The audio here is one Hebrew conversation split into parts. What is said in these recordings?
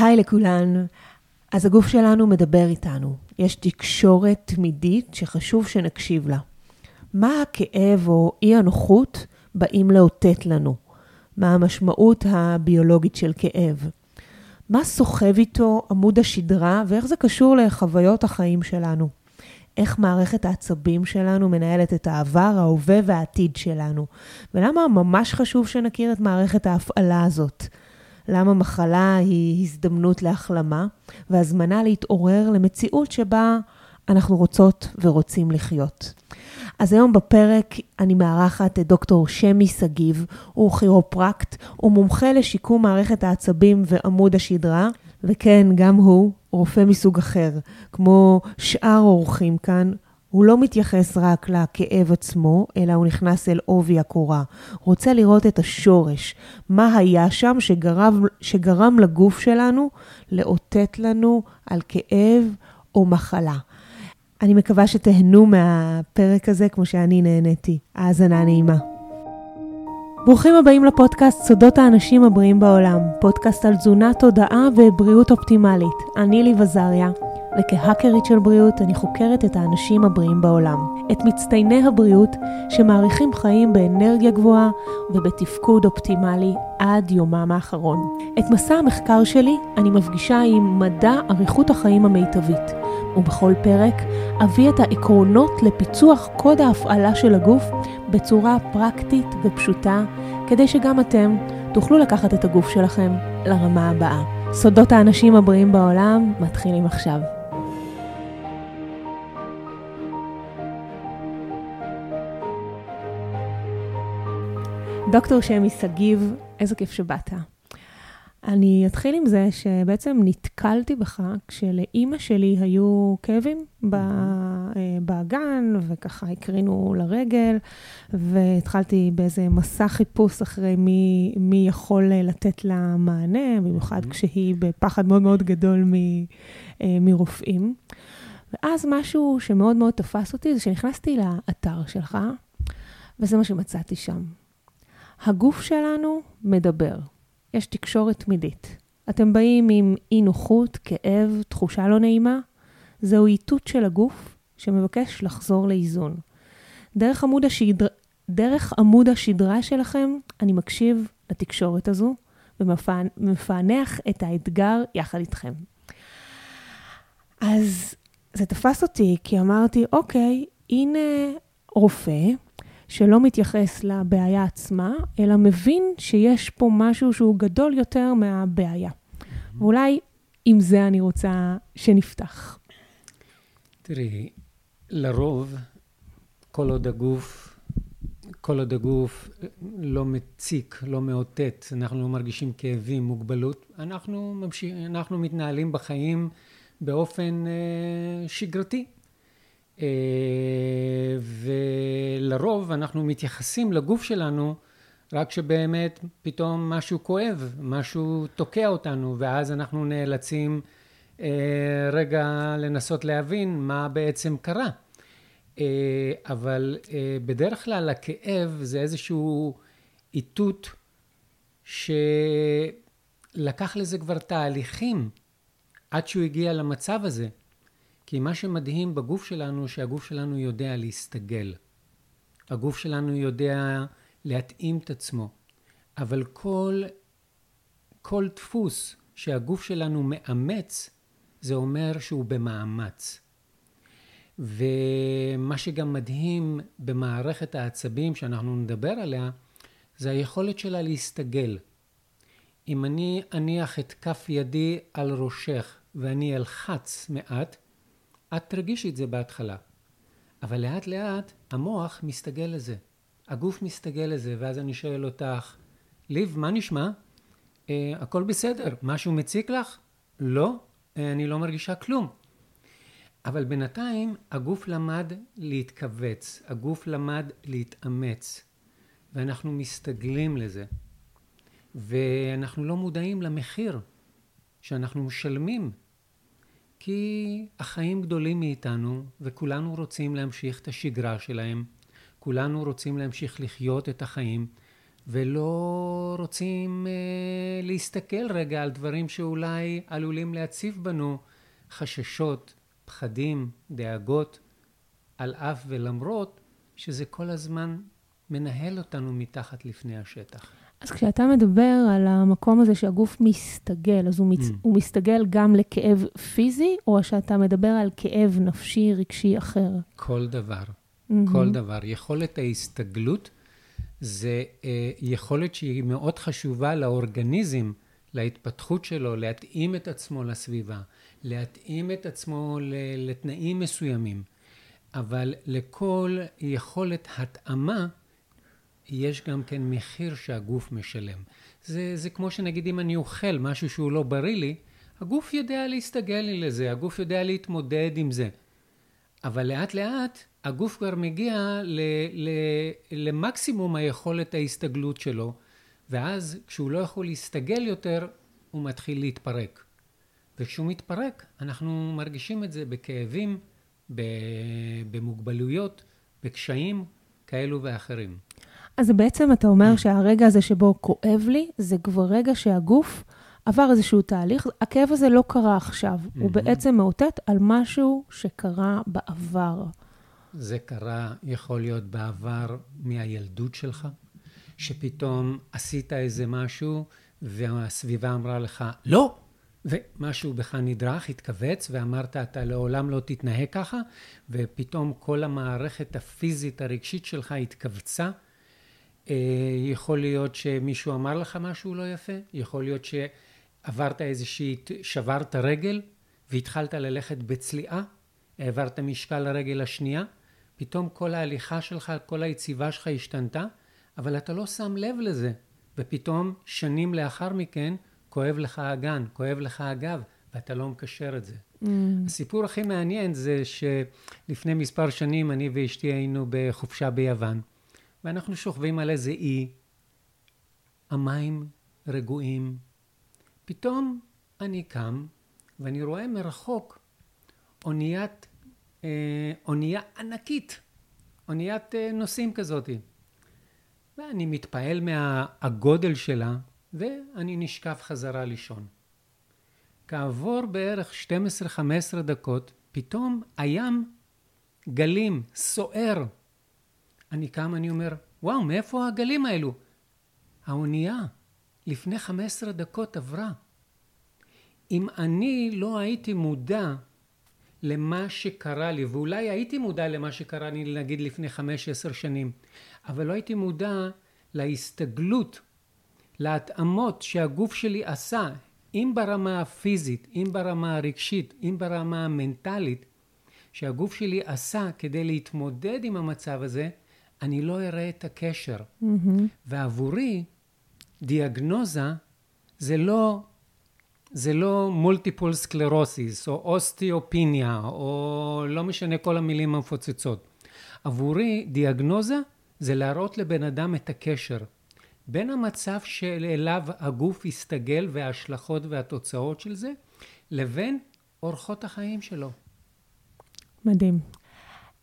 היי לכולן. אז הגוף שלנו מדבר איתנו. יש תקשורת תמידית שחשוב שנקשיב לה. מה הכאב או אי הנוחות באים לאותת לנו? מה המשמעות הביולוגית של כאב? מה סוחב איתו עמוד השדרה ואיך זה קשור לחוויות החיים שלנו? איך מערכת העצבים שלנו מנהלת את העבר, ההווה והעתיד שלנו? ולמה ממש חשוב שנכיר את מערכת ההפעלה הזאת? למה מחלה היא הזדמנות להחלמה והזמנה להתעורר למציאות שבה אנחנו רוצות ורוצים לחיות. אז היום בפרק אני מארחת את דוקטור שמי שגיב, הוא כירופרקט, הוא מומחה לשיקום מערכת העצבים ועמוד השדרה, וכן, גם הוא רופא מסוג אחר, כמו שאר אורחים כאן, הוא לא מתייחס רק לכאב עצמו, אלא הוא נכנס אל עובי הקורה. רוצה לראות את השורש, מה היה שם שגרם, שגרם לגוף שלנו לאותת לנו על כאב או מחלה. אני מקווה שתהנו מהפרק הזה כמו שאני נהניתי. האזנה נעימה. ברוכים הבאים לפודקאסט סודות האנשים הבריאים בעולם, פודקאסט על תזונה, תודעה ובריאות אופטימלית. אני ליב עזריה. וכהאקרית של בריאות אני חוקרת את האנשים הבריאים בעולם, את מצטייני הבריאות שמאריכים חיים באנרגיה גבוהה ובתפקוד אופטימלי עד יומם האחרון. את מסע המחקר שלי אני מפגישה עם מדע אריכות החיים המיטבית, ובכל פרק אביא את העקרונות לפיצוח קוד ההפעלה של הגוף בצורה פרקטית ופשוטה, כדי שגם אתם תוכלו לקחת את הגוף שלכם לרמה הבאה. סודות האנשים הבריאים בעולם מתחילים עכשיו. דוקטור שמי שגיב, איזה כיף שבאת. אני אתחיל עם זה שבעצם נתקלתי בך כשלאימא שלי היו כאבים אה, באגן, וככה הקרינו לרגל, והתחלתי באיזה מסע חיפוש אחרי מי, מי יכול לתת לה מענה, במיוחד כשהיא בפחד מאוד מאוד גדול מ, אה, מרופאים. ואז משהו שמאוד מאוד תפס אותי זה שנכנסתי לאתר שלך, וזה מה שמצאתי שם. הגוף שלנו מדבר. יש תקשורת תמידית. אתם באים עם אי נוחות, כאב, תחושה לא נעימה, זהו איתות של הגוף שמבקש לחזור לאיזון. דרך עמוד, השדר... דרך עמוד השדרה שלכם, אני מקשיב לתקשורת הזו ומפענח את האתגר יחד איתכם. אז זה תפס אותי, כי אמרתי, אוקיי, הנה רופא שלא מתייחס לבעיה עצמה, אלא מבין שיש פה משהו שהוא גדול יותר מהבעיה. ואולי עם זה אני רוצה שנפתח. תראי, לרוב, כל עוד הגוף, כל עוד הגוף לא מציק, לא מאותת, אנחנו לא מרגישים כאבים, מוגבלות, אנחנו, ממשיך, אנחנו מתנהלים בחיים באופן אה, שגרתי. אה, ולרוב אנחנו מתייחסים לגוף שלנו רק כשבאמת פתאום משהו כואב, משהו תוקע אותנו, ואז אנחנו נאלצים אה, רגע לנסות להבין מה בעצם קרה. אה, אבל בדרך כלל הכאב זה איזשהו איתות שלקח לזה כבר תהליכים עד שהוא הגיע למצב הזה. כי מה שמדהים בגוף שלנו, שהגוף שלנו יודע להסתגל. הגוף שלנו יודע להתאים את עצמו. אבל כל, כל דפוס שהגוף שלנו מאמץ, זה אומר שהוא במאמץ. ומה שגם מדהים במערכת העצבים שאנחנו נדבר עליה, זה היכולת שלה להסתגל. אם אני אניח את כף ידי על ראשך ואני אלחץ מעט, את תרגישי את זה בהתחלה, אבל לאט לאט המוח מסתגל לזה, הגוף מסתגל לזה, ואז אני שואל אותך, ליב, מה נשמע? אה, הכל בסדר, משהו מציק לך? לא, אה, אני לא מרגישה כלום. אבל בינתיים הגוף למד להתכווץ, הגוף למד להתאמץ, ואנחנו מסתגלים לזה. ואנחנו לא מודעים למחיר שאנחנו משלמים כי החיים גדולים מאיתנו וכולנו רוצים להמשיך את השגרה שלהם, כולנו רוצים להמשיך לחיות את החיים ולא רוצים אה, להסתכל רגע על דברים שאולי עלולים להציב בנו חששות, פחדים, דאגות, על אף ולמרות שזה כל הזמן מנהל אותנו מתחת לפני השטח. אז כשאתה מדבר על המקום הזה שהגוף מסתגל, אז הוא, מצ... mm. הוא מסתגל גם לכאב פיזי, או שאתה מדבר על כאב נפשי, רגשי אחר? כל דבר. Mm-hmm. כל דבר. יכולת ההסתגלות זה אה, יכולת שהיא מאוד חשובה לאורגניזם, להתפתחות שלו, להתאים את עצמו לסביבה, להתאים את עצמו לתנאים מסוימים. אבל לכל יכולת התאמה, יש גם כן מחיר שהגוף משלם. זה, זה כמו שנגיד אם אני אוכל משהו שהוא לא בריא לי, הגוף יודע להסתגל לי לזה, הגוף יודע להתמודד עם זה. אבל לאט לאט הגוף כבר מגיע ל, ל, למקסימום היכולת ההסתגלות שלו, ואז כשהוא לא יכול להסתגל יותר, הוא מתחיל להתפרק. וכשהוא מתפרק, אנחנו מרגישים את זה בכאבים, במוגבלויות, בקשיים כאלו ואחרים. אז בעצם אתה אומר שהרגע הזה שבו כואב לי, זה כבר רגע שהגוף עבר איזשהו תהליך. הכאב הזה לא קרה עכשיו, הוא בעצם מאותת על משהו שקרה בעבר. זה קרה, יכול להיות בעבר מהילדות שלך, שפתאום עשית איזה משהו והסביבה אמרה לך, לא! ומשהו בך נדרך, התכווץ, ואמרת, אתה לעולם לא תתנהג ככה, ופתאום כל המערכת הפיזית הרגשית שלך התכווצה. אה, יכול להיות שמישהו אמר לך משהו לא יפה, יכול להיות שעברת איזושהי, שברת רגל והתחלת ללכת בצליעה, העברת משקל לרגל השנייה, פתאום כל ההליכה שלך, כל היציבה שלך השתנתה, אבל אתה לא שם לב לזה, ופתאום שנים לאחר מכן כואב לך האגן, כואב לך הגב, ואתה לא מקשר את זה. Mm. הסיפור הכי מעניין זה שלפני מספר שנים אני ואשתי היינו בחופשה ביוון, ואנחנו שוכבים על איזה אי, המים רגועים. פתאום אני קם ואני רואה מרחוק אוניית, אה, אונייה ענקית, אוניית אה, נוסעים כזאת. ואני מתפעל מהגודל שלה, ואני נשכב חזרה לישון. כעבור בערך 12-15 דקות, פתאום הים גלים, סוער. אני קם, אני אומר, וואו, מאיפה הגלים האלו? האונייה לפני 15 דקות עברה. אם אני לא הייתי מודע למה שקרה לי, ואולי הייתי מודע למה שקרה לי נגיד לפני 5-10 שנים, אבל לא הייתי מודע להסתגלות להתאמות שהגוף שלי עשה, אם ברמה הפיזית, אם ברמה הרגשית, אם ברמה המנטלית, שהגוף שלי עשה כדי להתמודד עם המצב הזה, אני לא אראה את הקשר. Mm-hmm. ועבורי, דיאגנוזה זה לא, זה לא מולטיפול סקלרוסיס, או אוסטיאופיניה, או לא משנה כל המילים המפוצצות. עבורי, דיאגנוזה זה להראות לבן אדם את הקשר. בין המצב שאליו הגוף יסתגל וההשלכות והתוצאות של זה, לבין אורחות החיים שלו. מדהים.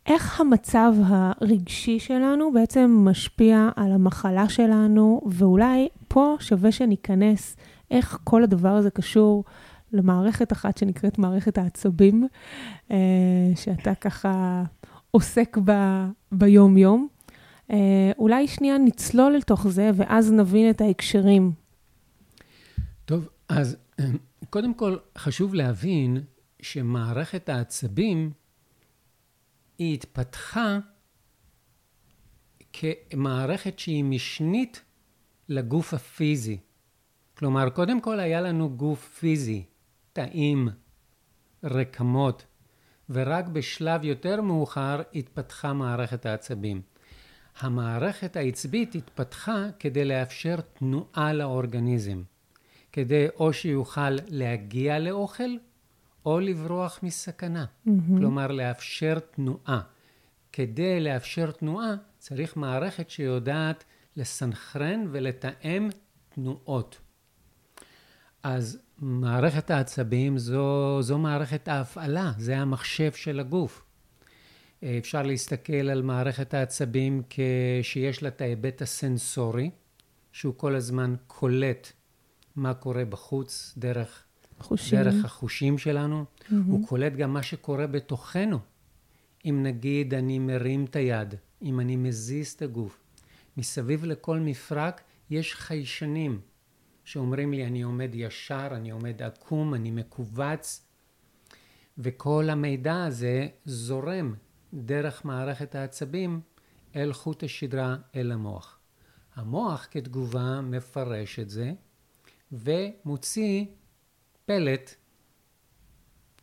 איך המצב הרגשי שלנו בעצם משפיע על המחלה שלנו, ואולי פה שווה שניכנס איך כל הדבר הזה קשור למערכת אחת שנקראת מערכת העצבים, אה, שאתה ככה עוסק בה ביום-יום. אה, אולי שנייה נצלול לתוך זה, ואז נבין את ההקשרים. טוב, אז אה, קודם כל חשוב להבין שמערכת העצבים היא התפתחה כמערכת שהיא משנית לגוף הפיזי. כלומר, קודם כל היה לנו גוף פיזי, תאים, רקמות, ורק בשלב יותר מאוחר התפתחה מערכת העצבים. המערכת העצבית התפתחה כדי לאפשר תנועה לאורגניזם, כדי או שיוכל להגיע לאוכל או לברוח מסכנה. Mm-hmm. כלומר, לאפשר תנועה. כדי לאפשר תנועה צריך מערכת שיודעת לסנכרן ולתאם תנועות. אז מערכת העצבים זו, זו מערכת ההפעלה, זה המחשב של הגוף. אפשר להסתכל על מערכת העצבים כשיש לה את ההיבט הסנסורי, שהוא כל הזמן קולט מה קורה בחוץ דרך, חושים. דרך החושים שלנו. Mm-hmm. הוא קולט גם מה שקורה בתוכנו. אם נגיד אני מרים את היד, אם אני מזיז את הגוף, מסביב לכל מפרק יש חיישנים שאומרים לי אני עומד ישר, אני עומד עקום, אני מכווץ, וכל המידע הזה זורם דרך מערכת העצבים אל חוט השדרה, אל המוח. המוח כתגובה מפרש את זה ומוציא פלט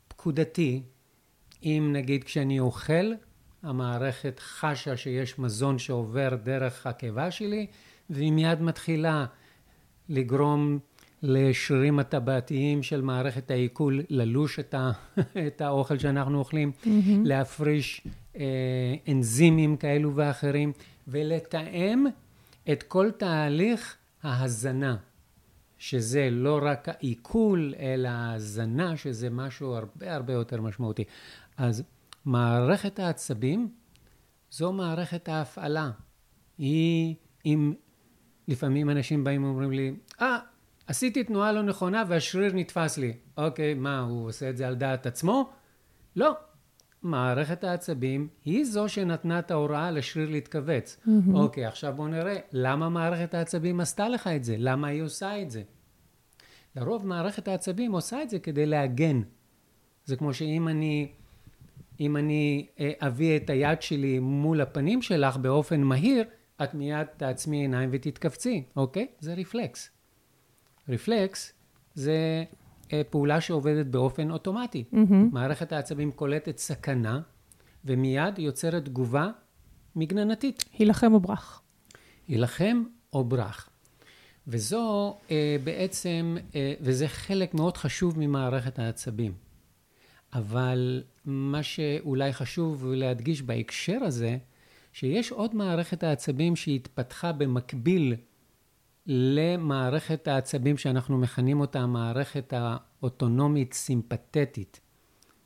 פקודתי, אם נגיד כשאני אוכל, המערכת חשה שיש מזון שעובר דרך הקיבה שלי, והיא מיד מתחילה לגרום לשרירים הטבעתיים של מערכת העיכול ללוש את, ה, את האוכל שאנחנו אוכלים, mm-hmm. להפריש אה, אנזימים כאלו ואחרים, ולתאם את כל תהליך ההזנה, שזה לא רק העיכול, אלא ההזנה, שזה משהו הרבה הרבה יותר משמעותי. אז מערכת העצבים זו מערכת ההפעלה. היא, אם לפעמים אנשים באים ואומרים לי, אה, ah, עשיתי תנועה לא נכונה והשריר נתפס לי. אוקיי, מה, הוא עושה את זה על דעת עצמו? לא. מערכת העצבים היא זו שנתנה את ההוראה לשריר להתכווץ. Mm-hmm. אוקיי, עכשיו בואו נראה, למה מערכת העצבים עשתה לך את זה? למה היא עושה את זה? לרוב מערכת העצבים עושה את זה כדי להגן. זה כמו שאם אני, אם אני אה, אביא את היד שלי מול הפנים שלך באופן מהיר, את מיד תעצמי עיניים ותתכווצי, אוקיי? זה רפלקס. רפלקס זה פעולה שעובדת באופן אוטומטי. Mm-hmm. מערכת העצבים קולטת סכנה, ומיד יוצרת תגובה מגננתית. הילחם או ברח. הילחם או ברח. וזו אה, בעצם, אה, וזה חלק מאוד חשוב ממערכת העצבים. אבל מה שאולי חשוב להדגיש בהקשר הזה, שיש עוד מערכת העצבים שהתפתחה במקביל למערכת העצבים שאנחנו מכנים אותה המערכת האוטונומית סימפתטית,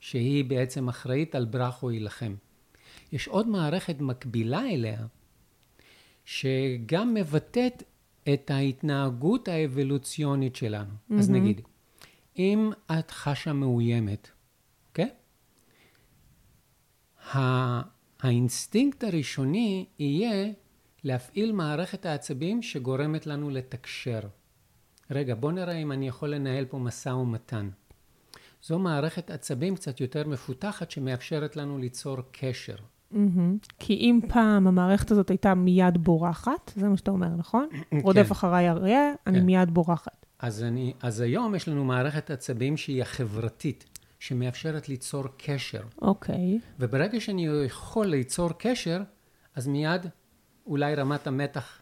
שהיא בעצם אחראית על ברח או הילחם. יש עוד מערכת מקבילה אליה, שגם מבטאת את ההתנהגות האבולוציונית שלנו. ממ-המ. אז נגיד, אם את חשה מאוימת, אוקיי? Okay? האינסטינקט הראשוני יהיה להפעיל מערכת העצבים שגורמת לנו לתקשר. רגע, בוא נראה אם אני יכול לנהל פה משא ומתן. זו מערכת עצבים קצת יותר מפותחת שמאפשרת לנו ליצור קשר. Mm-hmm. כי אם פעם המערכת הזאת הייתה מיד בורחת, זה מה שאתה אומר, נכון? כן. רודף אחריי אריה, כן. אני מיד בורחת. אז, אני, אז היום יש לנו מערכת עצבים שהיא החברתית, שמאפשרת ליצור קשר. אוקיי. Okay. וברגע שאני יכול ליצור קשר, אז מיד אולי רמת המתח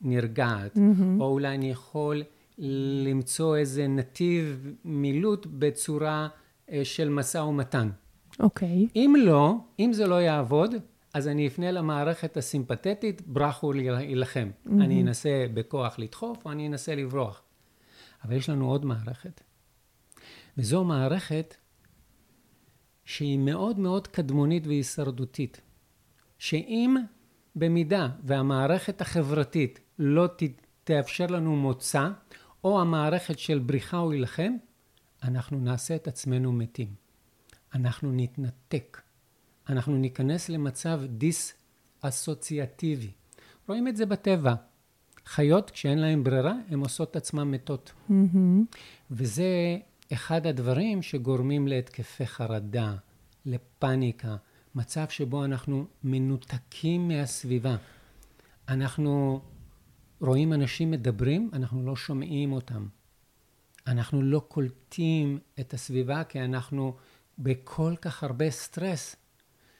נרגעת, mm-hmm. או אולי אני יכול למצוא איזה נתיב מילוט בצורה אה, של משא ומתן. אוקיי. Okay. אם לא, אם זה לא יעבוד, אז אני אפנה למערכת הסימפתטית, ברחו להילחם. Mm-hmm. אני אנסה בכוח לדחוף, או אני אנסה לברוח. אבל יש לנו עוד מערכת. וזו מערכת שהיא מאוד מאוד קדמונית והישרדותית. שאם במידה והמערכת החברתית לא תאפשר לנו מוצא, או המערכת של בריחה או הילחם, אנחנו נעשה את עצמנו מתים. אנחנו נתנתק. אנחנו ניכנס למצב דיס-אסוציאטיבי. רואים את זה בטבע. חיות, כשאין להן ברירה, הן עושות את עצמן מתות. Mm-hmm. וזה אחד הדברים שגורמים להתקפי חרדה, לפניקה, מצב שבו אנחנו מנותקים מהסביבה. אנחנו רואים אנשים מדברים, אנחנו לא שומעים אותם. אנחנו לא קולטים את הסביבה כי אנחנו בכל כך הרבה סטרס,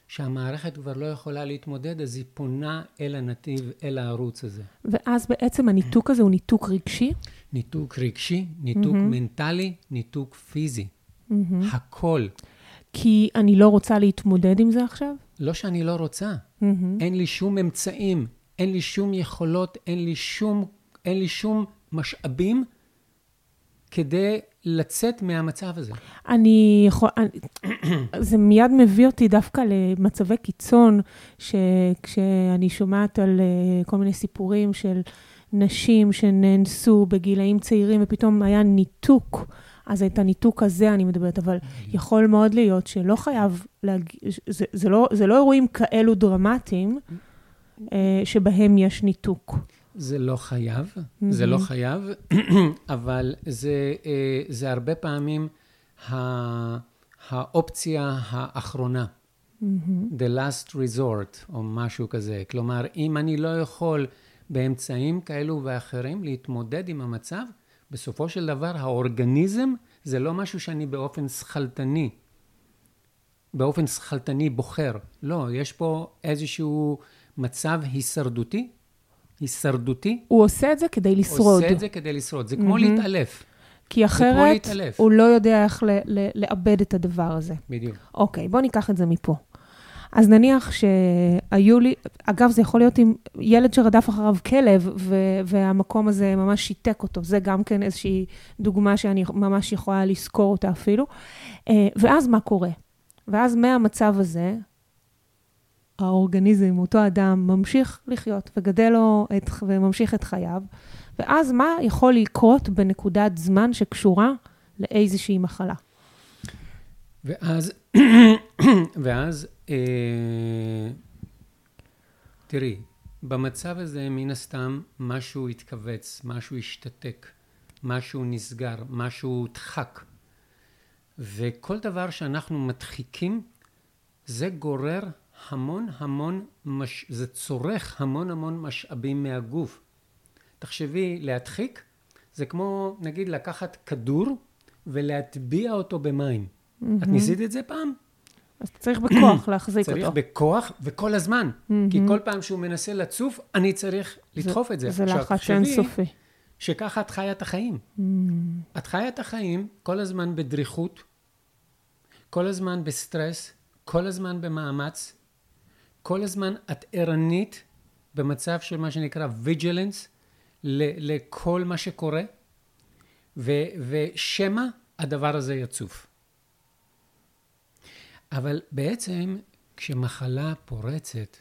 שהמערכת כבר לא יכולה להתמודד, אז היא פונה אל הנתיב, אל הערוץ הזה. ואז בעצם הניתוק הזה הוא ניתוק רגשי? ניתוק רגשי, ניתוק mm-hmm. מנטלי, ניתוק פיזי. Mm-hmm. הכל. כי אני לא רוצה להתמודד עם זה עכשיו? לא שאני לא רוצה. Mm-hmm. אין לי שום אמצעים, אין לי שום יכולות, אין לי שום, אין לי שום משאבים כדי לצאת מהמצב הזה. אני יכול... זה מיד מביא אותי דווקא למצבי קיצון, שכשאני שומעת על אה, כל מיני סיפורים של נשים שנאנסו בגילאים צעירים ופתאום היה ניתוק, אז את הניתוק הזה אני מדברת, אבל יכול מאוד להיות שלא חייב, להג... זה, זה, לא, זה לא אירועים כאלו דרמטיים אה, שבהם יש ניתוק. זה לא חייב, mm-hmm. זה לא חייב, אבל זה, אה, זה הרבה פעמים האופציה האחרונה. Mm-hmm. The last resort, או משהו כזה. כלומר, אם אני לא יכול באמצעים כאלו ואחרים להתמודד עם המצב, בסופו של דבר האורגניזם זה לא משהו שאני באופן שכלתני, באופן שכלתני בוחר. לא, יש פה איזשהו מצב הישרדותי, הישרדותי. הוא עושה את זה כדי לשרוד. עושה את זה כדי לשרוד. זה כמו mm-hmm. להתעלף. כי אחרת הוא לא יודע איך לאבד את הדבר הזה. בדיוק. אוקיי, בוא ניקח את זה מפה. אז נניח שהיו לי, אגב, זה יכול להיות עם ילד שרדף אחריו כלב, ו- והמקום הזה ממש שיתק אותו. זה גם כן איזושהי דוגמה שאני ממש יכולה לזכור אותה אפילו. אה, ואז מה קורה? ואז מהמצב הזה, האורגניזם, אותו אדם, ממשיך לחיות וגדל לו את, וממשיך את חייו. ואז מה יכול לקרות בנקודת זמן שקשורה לאיזושהי מחלה? ואז, ואז, תראי, במצב הזה מן הסתם משהו התכווץ, משהו השתתק, משהו נסגר, משהו דחק. וכל דבר שאנחנו מדחיקים, זה גורר המון המון, מש... זה צורך המון המון משאבים מהגוף. תחשבי, להדחיק זה כמו נגיד לקחת כדור ולהטביע אותו במים. Mm-hmm. את ניסית את זה פעם? אז צריך בכוח להחזיק צריך אותו. צריך בכוח וכל הזמן. כי כל פעם שהוא מנסה לצוף, אני צריך לדחוף זה, את זה. זה לחץ אינסופי. שככה את חיה את החיים. את חיה את החיים כל הזמן בדריכות, כל הזמן בסטרס, כל הזמן במאמץ, כל הזמן את ערנית במצב של מה שנקרא ויג'לנס, לכל מה שקורה, ושמא הדבר הזה יצוף. אבל בעצם כשמחלה פורצת,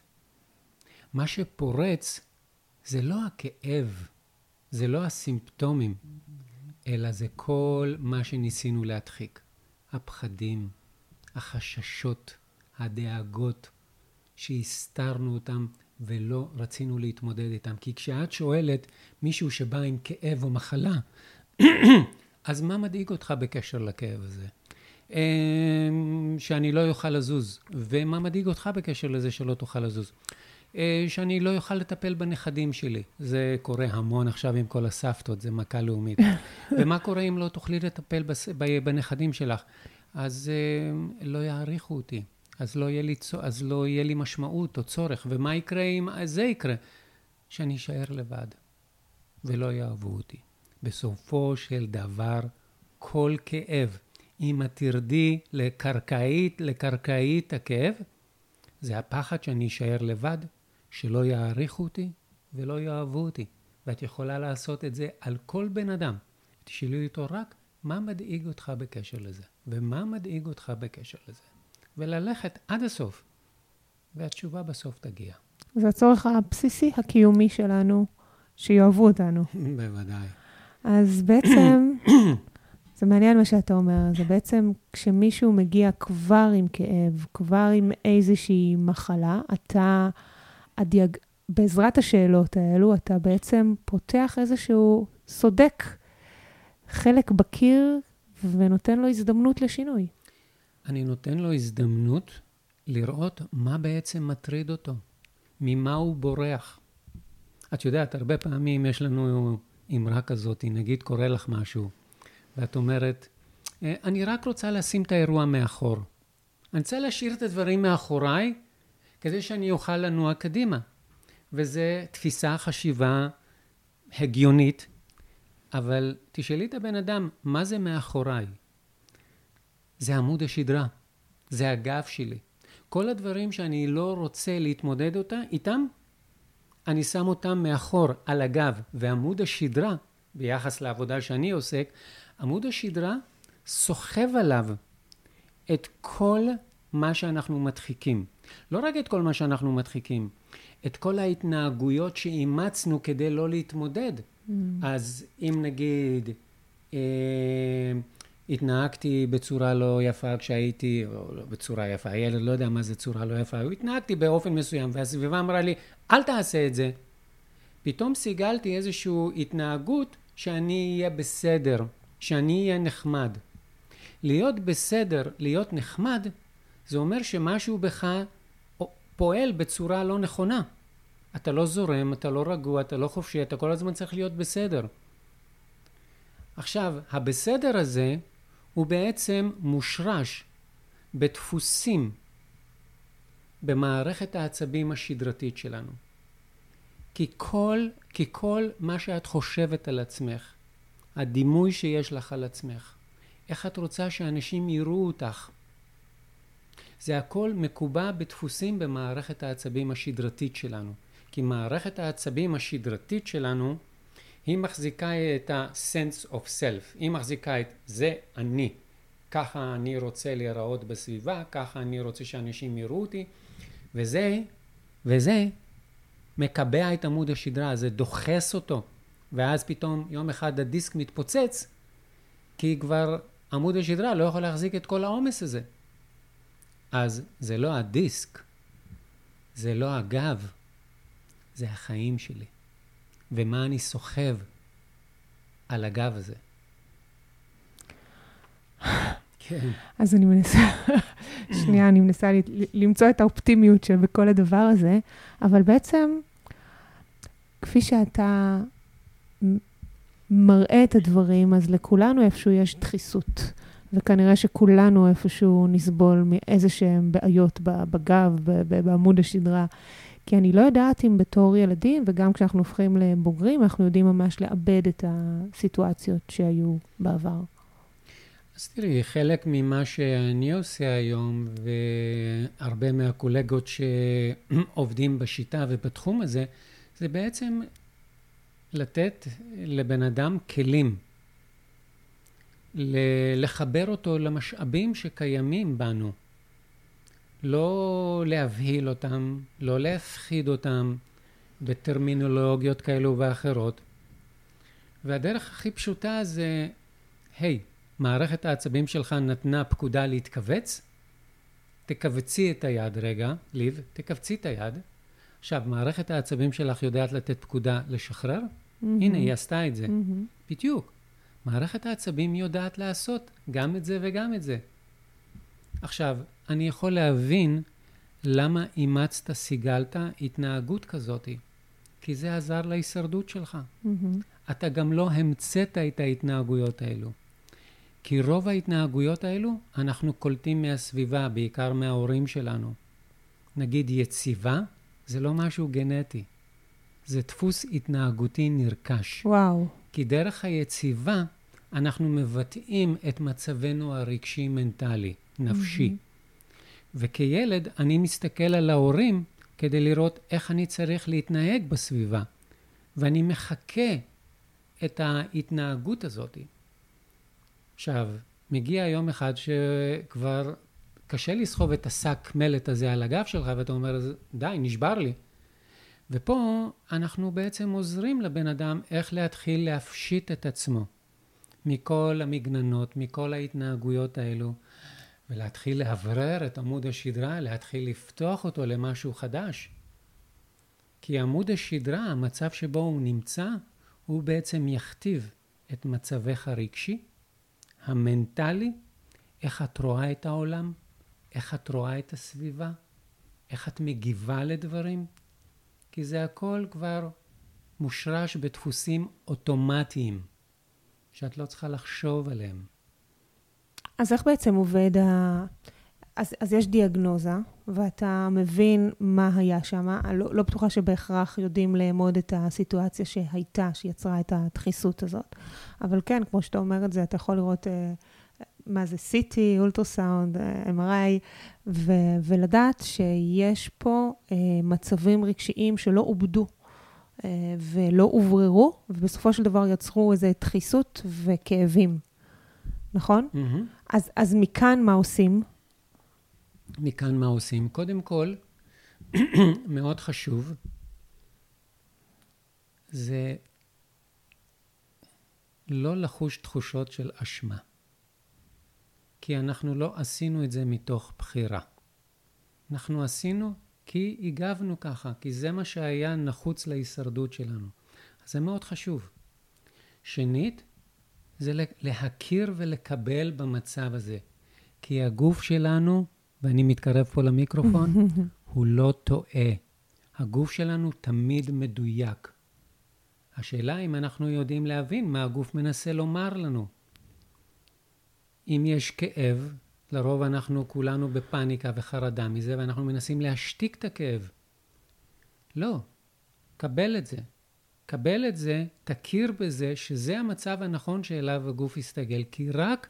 מה שפורץ זה לא הכאב, זה לא הסימפטומים, אלא זה כל מה שניסינו להדחיק. הפחדים, החששות, הדאגות, שהסתרנו אותם ולא רצינו להתמודד איתם. כי כשאת שואלת מישהו שבא עם כאב או מחלה, אז מה מדאיג אותך בקשר לכאב הזה? אמ, שאני לא אוכל לזוז. ומה מדאיג אותך בקשר לזה שלא תוכל לזוז? אה, שאני לא אוכל לטפל בנכדים שלי. זה קורה המון עכשיו עם כל הסבתות, זה מכה לאומית. ומה קורה אם לא תוכלי לטפל בנכדים שלך? אז אה, לא יעריכו אותי. אז לא יהיה לי, אז לא יהיה לי משמעות או צורך. ומה יקרה אם זה יקרה? שאני אשאר לבד ולא יאהבו אותי. בסופו של דבר, כל כאב, אם את תרדי לקרקעית, לקרקעית הכאב, זה הפחד שאני אשאר לבד, שלא יעריכו אותי ולא יאהבו אותי. ואת יכולה לעשות את זה על כל בן אדם. תשאלי אותו רק, מה מדאיג אותך בקשר לזה? ומה מדאיג אותך בקשר לזה? וללכת עד הסוף, והתשובה בסוף תגיע. זה הצורך הבסיסי הקיומי שלנו, שיאהבו אותנו. בוודאי. אז בעצם, זה מעניין מה שאתה אומר, זה בעצם כשמישהו מגיע כבר עם כאב, כבר עם איזושהי מחלה, אתה, הדיאג... בעזרת השאלות האלו, אתה בעצם פותח איזשהו סודק, חלק בקיר, ונותן לו הזדמנות לשינוי. אני נותן לו הזדמנות לראות מה בעצם מטריד אותו, ממה הוא בורח. את יודעת, הרבה פעמים יש לנו אמרה כזאת, נגיד קורה לך משהו, ואת אומרת, אה, אני רק רוצה לשים את האירוע מאחור. אני רוצה להשאיר את הדברים מאחוריי, כדי שאני אוכל לנוע קדימה. וזו תפיסה, חשיבה הגיונית, אבל תשאלי את הבן אדם, מה זה מאחוריי? זה עמוד השדרה, זה הגב שלי. כל הדברים שאני לא רוצה להתמודד אותה, איתם, אני שם אותם מאחור, על הגב. ועמוד השדרה, ביחס לעבודה שאני עוסק, עמוד השדרה סוחב עליו את כל מה שאנחנו מדחיקים. לא רק את כל מה שאנחנו מדחיקים, את כל ההתנהגויות שאימצנו כדי לא להתמודד. Mm. אז אם נגיד אה, התנהגתי בצורה לא יפה כשהייתי, או לא בצורה יפה, הילד לא יודע מה זה צורה לא יפה, התנהגתי באופן מסוים, והסביבה אמרה לי, אל תעשה את זה. פתאום סיגלתי איזושהי התנהגות שאני אהיה בסדר, שאני אהיה נחמד. להיות בסדר, להיות נחמד, זה אומר שמשהו בך פועל בצורה לא נכונה. אתה לא זורם, אתה לא רגוע, אתה לא חופשי, אתה כל הזמן צריך להיות בסדר. עכשיו, הבסדר הזה הוא בעצם מושרש בדפוסים במערכת העצבים השדרתית שלנו. כי כל, כי כל מה שאת חושבת על עצמך, הדימוי שיש לך על עצמך, איך את רוצה שאנשים יראו אותך, זה הכל מקובע בדפוסים במערכת העצבים השדרתית שלנו. כי מערכת העצבים השדרתית שלנו, היא מחזיקה את ה-sense of self, היא מחזיקה את זה אני, ככה אני רוצה להיראות בסביבה, ככה אני רוצה שאנשים יראו אותי, וזה, וזה מקבע את עמוד השדרה, זה דוחס אותו, ואז פתאום יום אחד הדיסק מתפוצץ, כי כבר עמוד השדרה לא יכול להחזיק את כל העומס הזה. אז זה לא הדיסק, זה לא הגב, זה החיים שלי. ומה אני סוחב על הגב הזה. כן. אז אני מנסה, שנייה, אני מנסה למצוא את האופטימיות שבכל הדבר הזה, אבל בעצם, כפי שאתה מראה את הדברים, אז לכולנו איפשהו יש דחיסות. וכנראה שכולנו איפשהו נסבול מאיזה שהן בעיות בגב, בעמוד השדרה. כי אני לא יודעת אם בתור ילדים, וגם כשאנחנו הופכים לבוגרים, אנחנו יודעים ממש לאבד את הסיטואציות שהיו בעבר. אז תראי, חלק ממה שאני עושה היום, והרבה מהקולגות שעובדים בשיטה ובתחום הזה, זה בעצם לתת לבן אדם כלים. לחבר אותו למשאבים שקיימים בנו. לא להבהיל אותם, לא להפחיד אותם בטרמינולוגיות כאלו ואחרות. והדרך הכי פשוטה זה, היי, מערכת העצבים שלך נתנה פקודה להתכווץ? תכווצי את היד רגע, ליב, תכווצי את היד. עכשיו, מערכת העצבים שלך יודעת לתת פקודה לשחרר? Mm-hmm. הנה, היא עשתה את זה. Mm-hmm. בדיוק. מערכת העצבים יודעת לעשות גם את זה וגם את זה. עכשיו, אני יכול להבין למה אימצת, סיגלת התנהגות כזאת, כי זה עזר להישרדות שלך. Mm-hmm. אתה גם לא המצאת את ההתנהגויות האלו. כי רוב ההתנהגויות האלו אנחנו קולטים מהסביבה, בעיקר מההורים שלנו. נגיד יציבה, זה לא משהו גנטי. זה דפוס התנהגותי נרכש. וואו. כי דרך היציבה אנחנו מבטאים את מצבנו הרגשי-מנטלי, נפשי. Mm-hmm. וכילד אני מסתכל על ההורים כדי לראות איך אני צריך להתנהג בסביבה, ואני מחקה את ההתנהגות הזאת. עכשיו, מגיע יום אחד שכבר קשה לסחוב את השק מלט הזה על הגב שלך, ואתה אומר, די, נשבר לי. ופה אנחנו בעצם עוזרים לבן אדם איך להתחיל להפשיט את עצמו מכל המגננות, מכל ההתנהגויות האלו, ולהתחיל לאוורר את עמוד השדרה, להתחיל לפתוח אותו למשהו חדש. כי עמוד השדרה, המצב שבו הוא נמצא, הוא בעצם יכתיב את מצבך הרגשי, המנטלי, איך את רואה את העולם, איך את רואה את הסביבה, איך את מגיבה לדברים, כי זה הכל כבר מושרש בדפוסים אוטומטיים, שאת לא צריכה לחשוב עליהם. אז איך בעצם עובד ה... אז, אז יש דיאגנוזה, ואתה מבין מה היה שם. לא, לא בטוחה שבהכרח יודעים לאמוד את הסיטואציה שהייתה, שיצרה את הדחיסות הזאת. אבל כן, כמו שאתה אומר את זה, אתה יכול לראות אה, מה זה CT, אולטרסאונד, MRI, ו- ולדעת שיש פה אה, מצבים רגשיים שלא עובדו אה, ולא הובררו, ובסופו של דבר יצרו איזו דחיסות וכאבים, נכון? Mm-hmm. אז, אז מכאן מה עושים? מכאן מה עושים? קודם כל, מאוד חשוב, זה לא לחוש תחושות של אשמה. כי אנחנו לא עשינו את זה מתוך בחירה. אנחנו עשינו כי הגבנו ככה, כי זה מה שהיה נחוץ להישרדות שלנו. אז זה מאוד חשוב. שנית, זה להכיר ולקבל במצב הזה. כי הגוף שלנו, ואני מתקרב פה למיקרופון, הוא לא טועה. הגוף שלנו תמיד מדויק. השאלה אם אנחנו יודעים להבין מה הגוף מנסה לומר לנו. אם יש כאב, לרוב אנחנו כולנו בפאניקה וחרדה מזה, ואנחנו מנסים להשתיק את הכאב. לא, קבל את זה. קבל את זה, תכיר בזה שזה המצב הנכון שאליו הגוף יסתגל, כי רק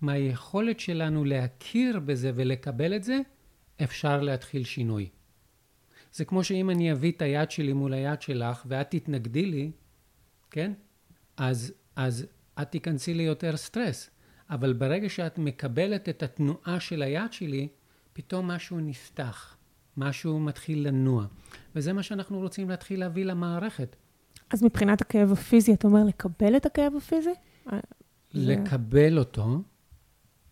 מהיכולת שלנו להכיר בזה ולקבל את זה, אפשר להתחיל שינוי. זה כמו שאם אני אביא את היד שלי מול היד שלך ואת תתנגדי לי, כן? אז, אז את תיכנסי לי יותר סטרס. אבל ברגע שאת מקבלת את התנועה של היד שלי, פתאום משהו נפתח, משהו מתחיל לנוע. וזה מה שאנחנו רוצים להתחיל להביא למערכת. אז מבחינת הכאב הפיזי, אתה אומר לקבל את הכאב הפיזי? לקבל אותו,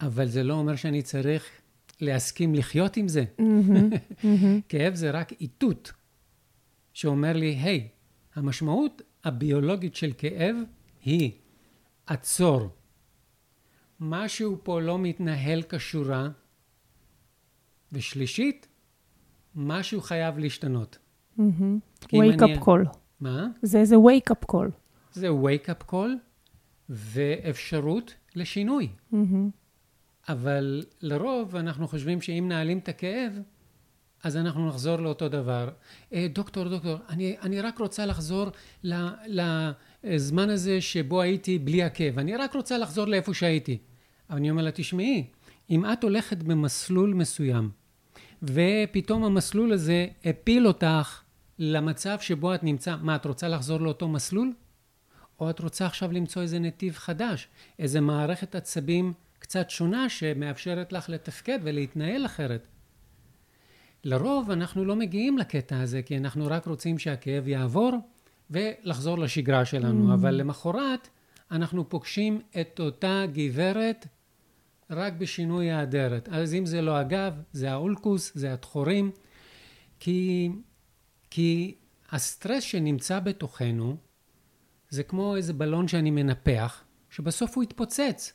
אבל זה לא אומר שאני צריך להסכים לחיות עם זה. כאב זה רק איתות שאומר לי, היי, hey, המשמעות הביולוגית של כאב היא עצור. משהו פה לא מתנהל כשורה. ושלישית, משהו חייב להשתנות. wake up call. מה? זה איזה wake up call. זה wake up call ואפשרות לשינוי. אבל לרוב אנחנו חושבים שאם נעלים את הכאב, אז אנחנו נחזור לאותו דבר. אה, דוקטור, דוקטור, אני, אני רק רוצה לחזור לזמן הזה שבו הייתי בלי הכאב. אני רק רוצה לחזור לאיפה שהייתי. אבל אני אומר לה, תשמעי, אם את הולכת במסלול מסוים, ופתאום המסלול הזה הפיל אותך למצב שבו את נמצא, מה, את רוצה לחזור לאותו מסלול? או את רוצה עכשיו למצוא איזה נתיב חדש, איזה מערכת עצבים קצת שונה שמאפשרת לך לתפקד ולהתנהל אחרת. לרוב אנחנו לא מגיעים לקטע הזה, כי אנחנו רק רוצים שהכאב יעבור ולחזור לשגרה שלנו, mm. אבל למחרת אנחנו פוגשים את אותה גברת רק בשינוי האדרת. אז אם זה לא הגב, זה האולקוס, זה התחורים, כי, כי הסטרס שנמצא בתוכנו, זה כמו איזה בלון שאני מנפח, שבסוף הוא יתפוצץ.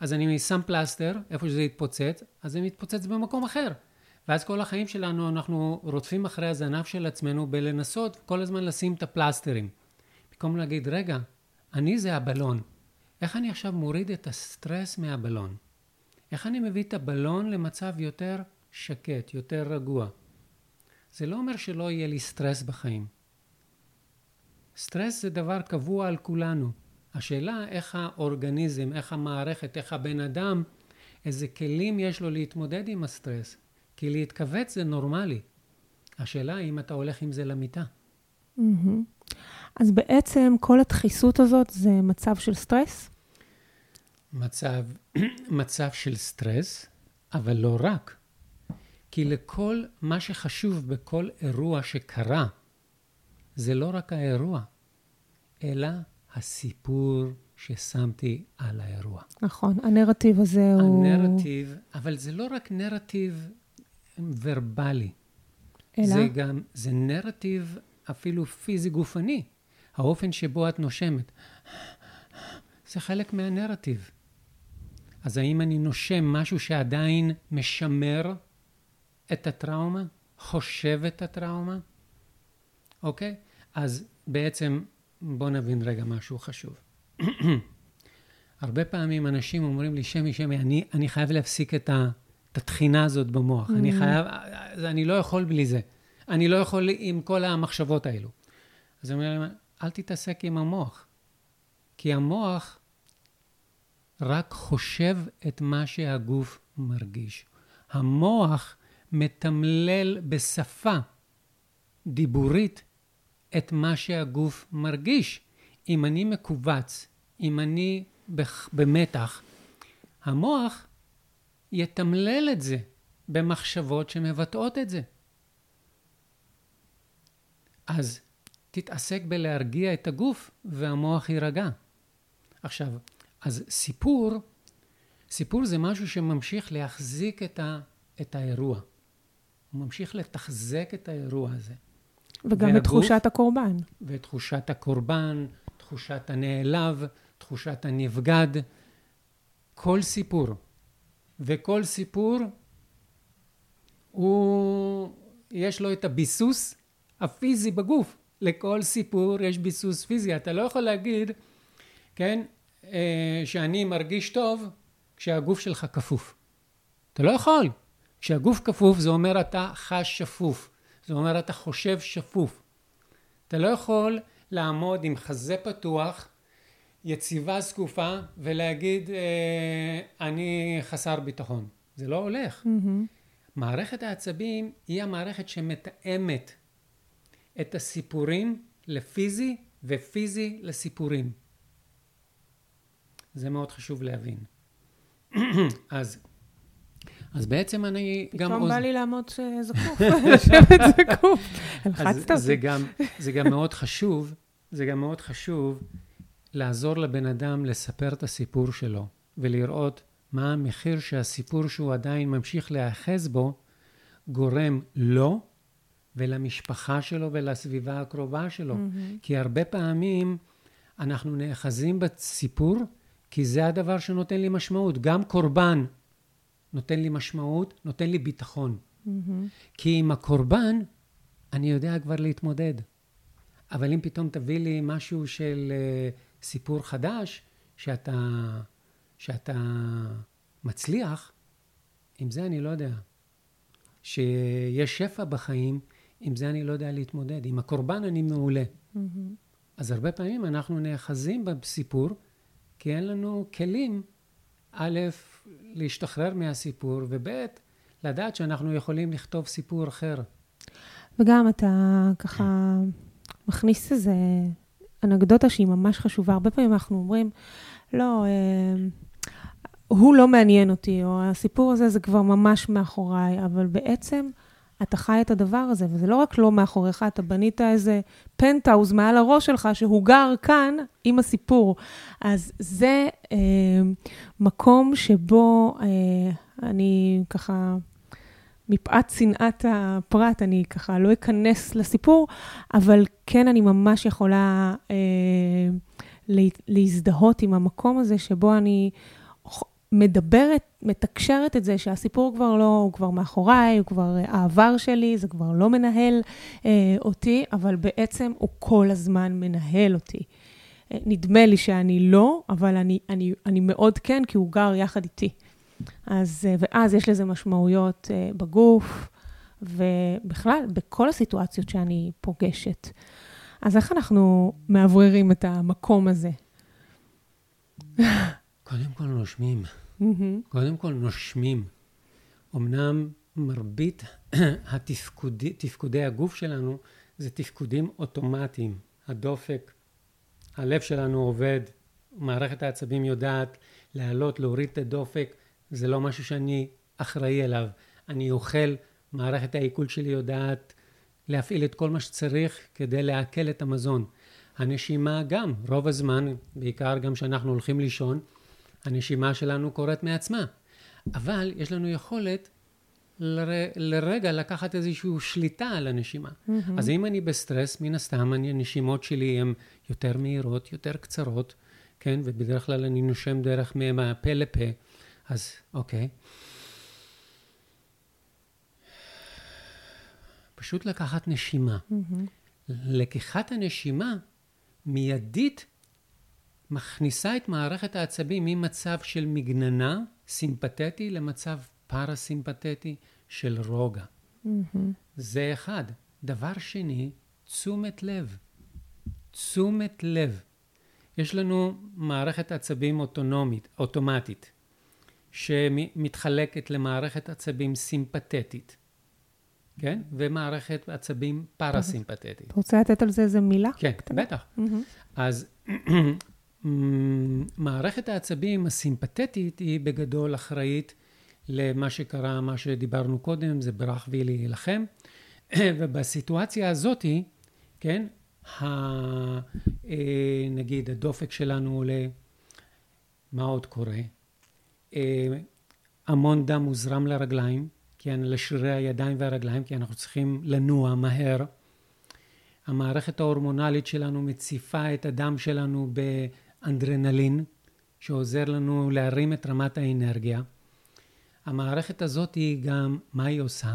אז אני שם פלסטר, איפה שזה יתפוצץ, אז זה מתפוצץ במקום אחר. ואז כל החיים שלנו אנחנו רודפים אחרי הזנב של עצמנו בלנסות כל הזמן לשים את הפלסטרים. במקום להגיד, רגע, אני זה הבלון. איך אני עכשיו מוריד את הסטרס מהבלון? איך אני מביא את הבלון למצב יותר שקט, יותר רגוע? זה לא אומר שלא יהיה לי סטרס בחיים. סטרס זה דבר קבוע על כולנו. השאלה איך האורגניזם, איך המערכת, איך הבן אדם, איזה כלים יש לו להתמודד עם הסטרס. כי להתכווץ זה נורמלי. השאלה אם אתה הולך עם זה למיטה. אז בעצם כל הדחיסות הזאת זה מצב של סטרס? מצב, מצב של סטרס, אבל לא רק. כי לכל מה שחשוב בכל אירוע שקרה, זה לא רק האירוע, אלא הסיפור ששמתי על האירוע. נכון, הנרטיב הזה הוא... הנרטיב, אבל זה לא רק נרטיב ורבלי. אלא? זה גם, זה נרטיב אפילו פיזי גופני. האופן שבו את נושמת. זה חלק מהנרטיב. אז האם אני נושם משהו שעדיין משמר את הטראומה? חושב את הטראומה? אוקיי? אז בעצם בואו נבין רגע משהו חשוב. הרבה פעמים אנשים אומרים לי, שמי, שמי, אני, אני חייב להפסיק את, ה, את התחינה הזאת במוח. Mm. אני חייב, אני לא יכול בלי זה. אני לא יכול עם כל המחשבות האלו. אז אני אומר להם, אל תתעסק עם המוח. כי המוח רק חושב את מה שהגוף מרגיש. המוח מתמלל בשפה דיבורית את מה שהגוף מרגיש. אם אני מכווץ, אם אני במתח, המוח יתמלל את זה במחשבות שמבטאות את זה. אז תתעסק בלהרגיע את הגוף והמוח יירגע. עכשיו, אז סיפור, סיפור זה משהו שממשיך להחזיק את, ה, את האירוע. הוא ממשיך לתחזק את האירוע הזה. וגם והגוף, את תחושת הקורבן. ואת תחושת הקורבן, תחושת הנעלב, תחושת הנבגד. כל סיפור. וכל סיפור, הוא, יש לו את הביסוס הפיזי בגוף. לכל סיפור יש ביסוס פיזי. אתה לא יכול להגיד, כן, אה, שאני מרגיש טוב כשהגוף שלך כפוף. אתה לא יכול. כשהגוף כפוף זה אומר אתה חש שפוף. זה אומר אתה חושב שפוף. אתה לא יכול לעמוד עם חזה פתוח, יציבה זקופה, ולהגיד אה, אני חסר ביטחון. זה לא הולך. Mm-hmm. מערכת העצבים היא המערכת שמתאמת את הסיפורים לפיזי ופיזי לסיפורים. זה מאוד חשוב להבין. אז, אז בעצם אני גם... פתאום בא לי לעמוד זקוף, לשבת זקוף. הלחצת אותי. זה גם מאוד חשוב, זה גם מאוד חשוב לעזור לבן אדם לספר את הסיפור שלו, ולראות מה המחיר שהסיפור שהוא עדיין ממשיך להיאחז בו, גורם לו ולמשפחה שלו ולסביבה הקרובה שלו. Mm-hmm. כי הרבה פעמים אנחנו נאחזים בסיפור, כי זה הדבר שנותן לי משמעות. גם קורבן נותן לי משמעות, נותן לי ביטחון. Mm-hmm. כי עם הקורבן אני יודע כבר להתמודד. אבל אם פתאום תביא לי משהו של uh, סיפור חדש, שאתה, שאתה מצליח, עם זה אני לא יודע. שיש שפע בחיים, עם זה אני לא יודע להתמודד. עם הקורבן אני מעולה. Mm-hmm. אז הרבה פעמים אנחנו נאחזים בסיפור, כי אין לנו כלים, א', להשתחרר מהסיפור, וב', לדעת שאנחנו יכולים לכתוב סיפור אחר. וגם אתה ככה מכניס איזה אנקדוטה שהיא ממש חשובה. הרבה פעמים אנחנו אומרים, לא, אה, הוא לא מעניין אותי, או הסיפור הזה זה כבר ממש מאחוריי, אבל בעצם... אתה חי את הדבר הזה, וזה לא רק לא מאחוריך, אתה בנית איזה פנטהאוז מעל הראש שלך, שהוא גר כאן עם הסיפור. אז זה אה, מקום שבו אה, אני ככה, מפאת צנעת הפרט, אני ככה לא אכנס לסיפור, אבל כן, אני ממש יכולה אה, להזדהות עם המקום הזה שבו אני מדברת, מתקשרת את זה שהסיפור כבר לא, הוא כבר מאחוריי, הוא כבר העבר שלי, זה כבר לא מנהל אה, אותי, אבל בעצם הוא כל הזמן מנהל אותי. אה, נדמה לי שאני לא, אבל אני, אני, אני מאוד כן, כי הוא גר יחד איתי. אז, אה, ואז יש לזה משמעויות אה, בגוף, ובכלל, בכל הסיטואציות שאני פוגשת. אז איך אנחנו מאווררים את המקום הזה? קודם כל נושמים. Mm-hmm. קודם כל נושמים. אמנם מרבית התפקודי, תפקודי הגוף שלנו זה תפקודים אוטומטיים. הדופק, הלב שלנו עובד, מערכת העצבים יודעת להעלות, להוריד את הדופק, זה לא משהו שאני אחראי אליו. אני אוכל, מערכת העיכול שלי יודעת להפעיל את כל מה שצריך כדי לעכל את המזון. הנשימה גם, רוב הזמן, בעיקר גם כשאנחנו הולכים לישון, הנשימה שלנו קורית מעצמה. אבל יש לנו יכולת לר... לרגע לקחת איזושהי שליטה על הנשימה. Mm-hmm. אז אם אני בסטרס, מן הסתם הנשימות שלי הן יותר מהירות, יותר קצרות, כן? ובדרך כלל אני נושם דרך מהפה לפה, אז אוקיי. פשוט לקחת נשימה. Mm-hmm. לקיחת הנשימה מיידית מכניסה את מערכת העצבים ממצב של מגננה סימפתטי למצב פרסימפתטי של רוגע. Mm-hmm. זה אחד. דבר שני, תשומת לב. תשומת לב. יש לנו מערכת עצבים אוטונומית, אוטומטית, שמתחלקת למערכת עצבים סימפתטית, כן? ומערכת עצבים פרסימפתטית. אתה רוצה לתת על זה איזה מילה? כן, קטנה? בטח. Mm-hmm. אז מערכת העצבים הסימפתטית היא בגדול אחראית למה שקרה, מה שדיברנו קודם, זה ברח לי להילחם. ובסיטואציה הזאתי, כן, ה, אה, נגיד הדופק שלנו עולה, מה עוד קורה? אה, המון דם מוזרם לרגליים, כן, לשרירי הידיים והרגליים, כי אנחנו צריכים לנוע מהר. המערכת ההורמונלית שלנו מציפה את הדם שלנו באנדרנלין, שעוזר לנו להרים את רמת האנרגיה. המערכת הזאת היא גם, מה היא עושה?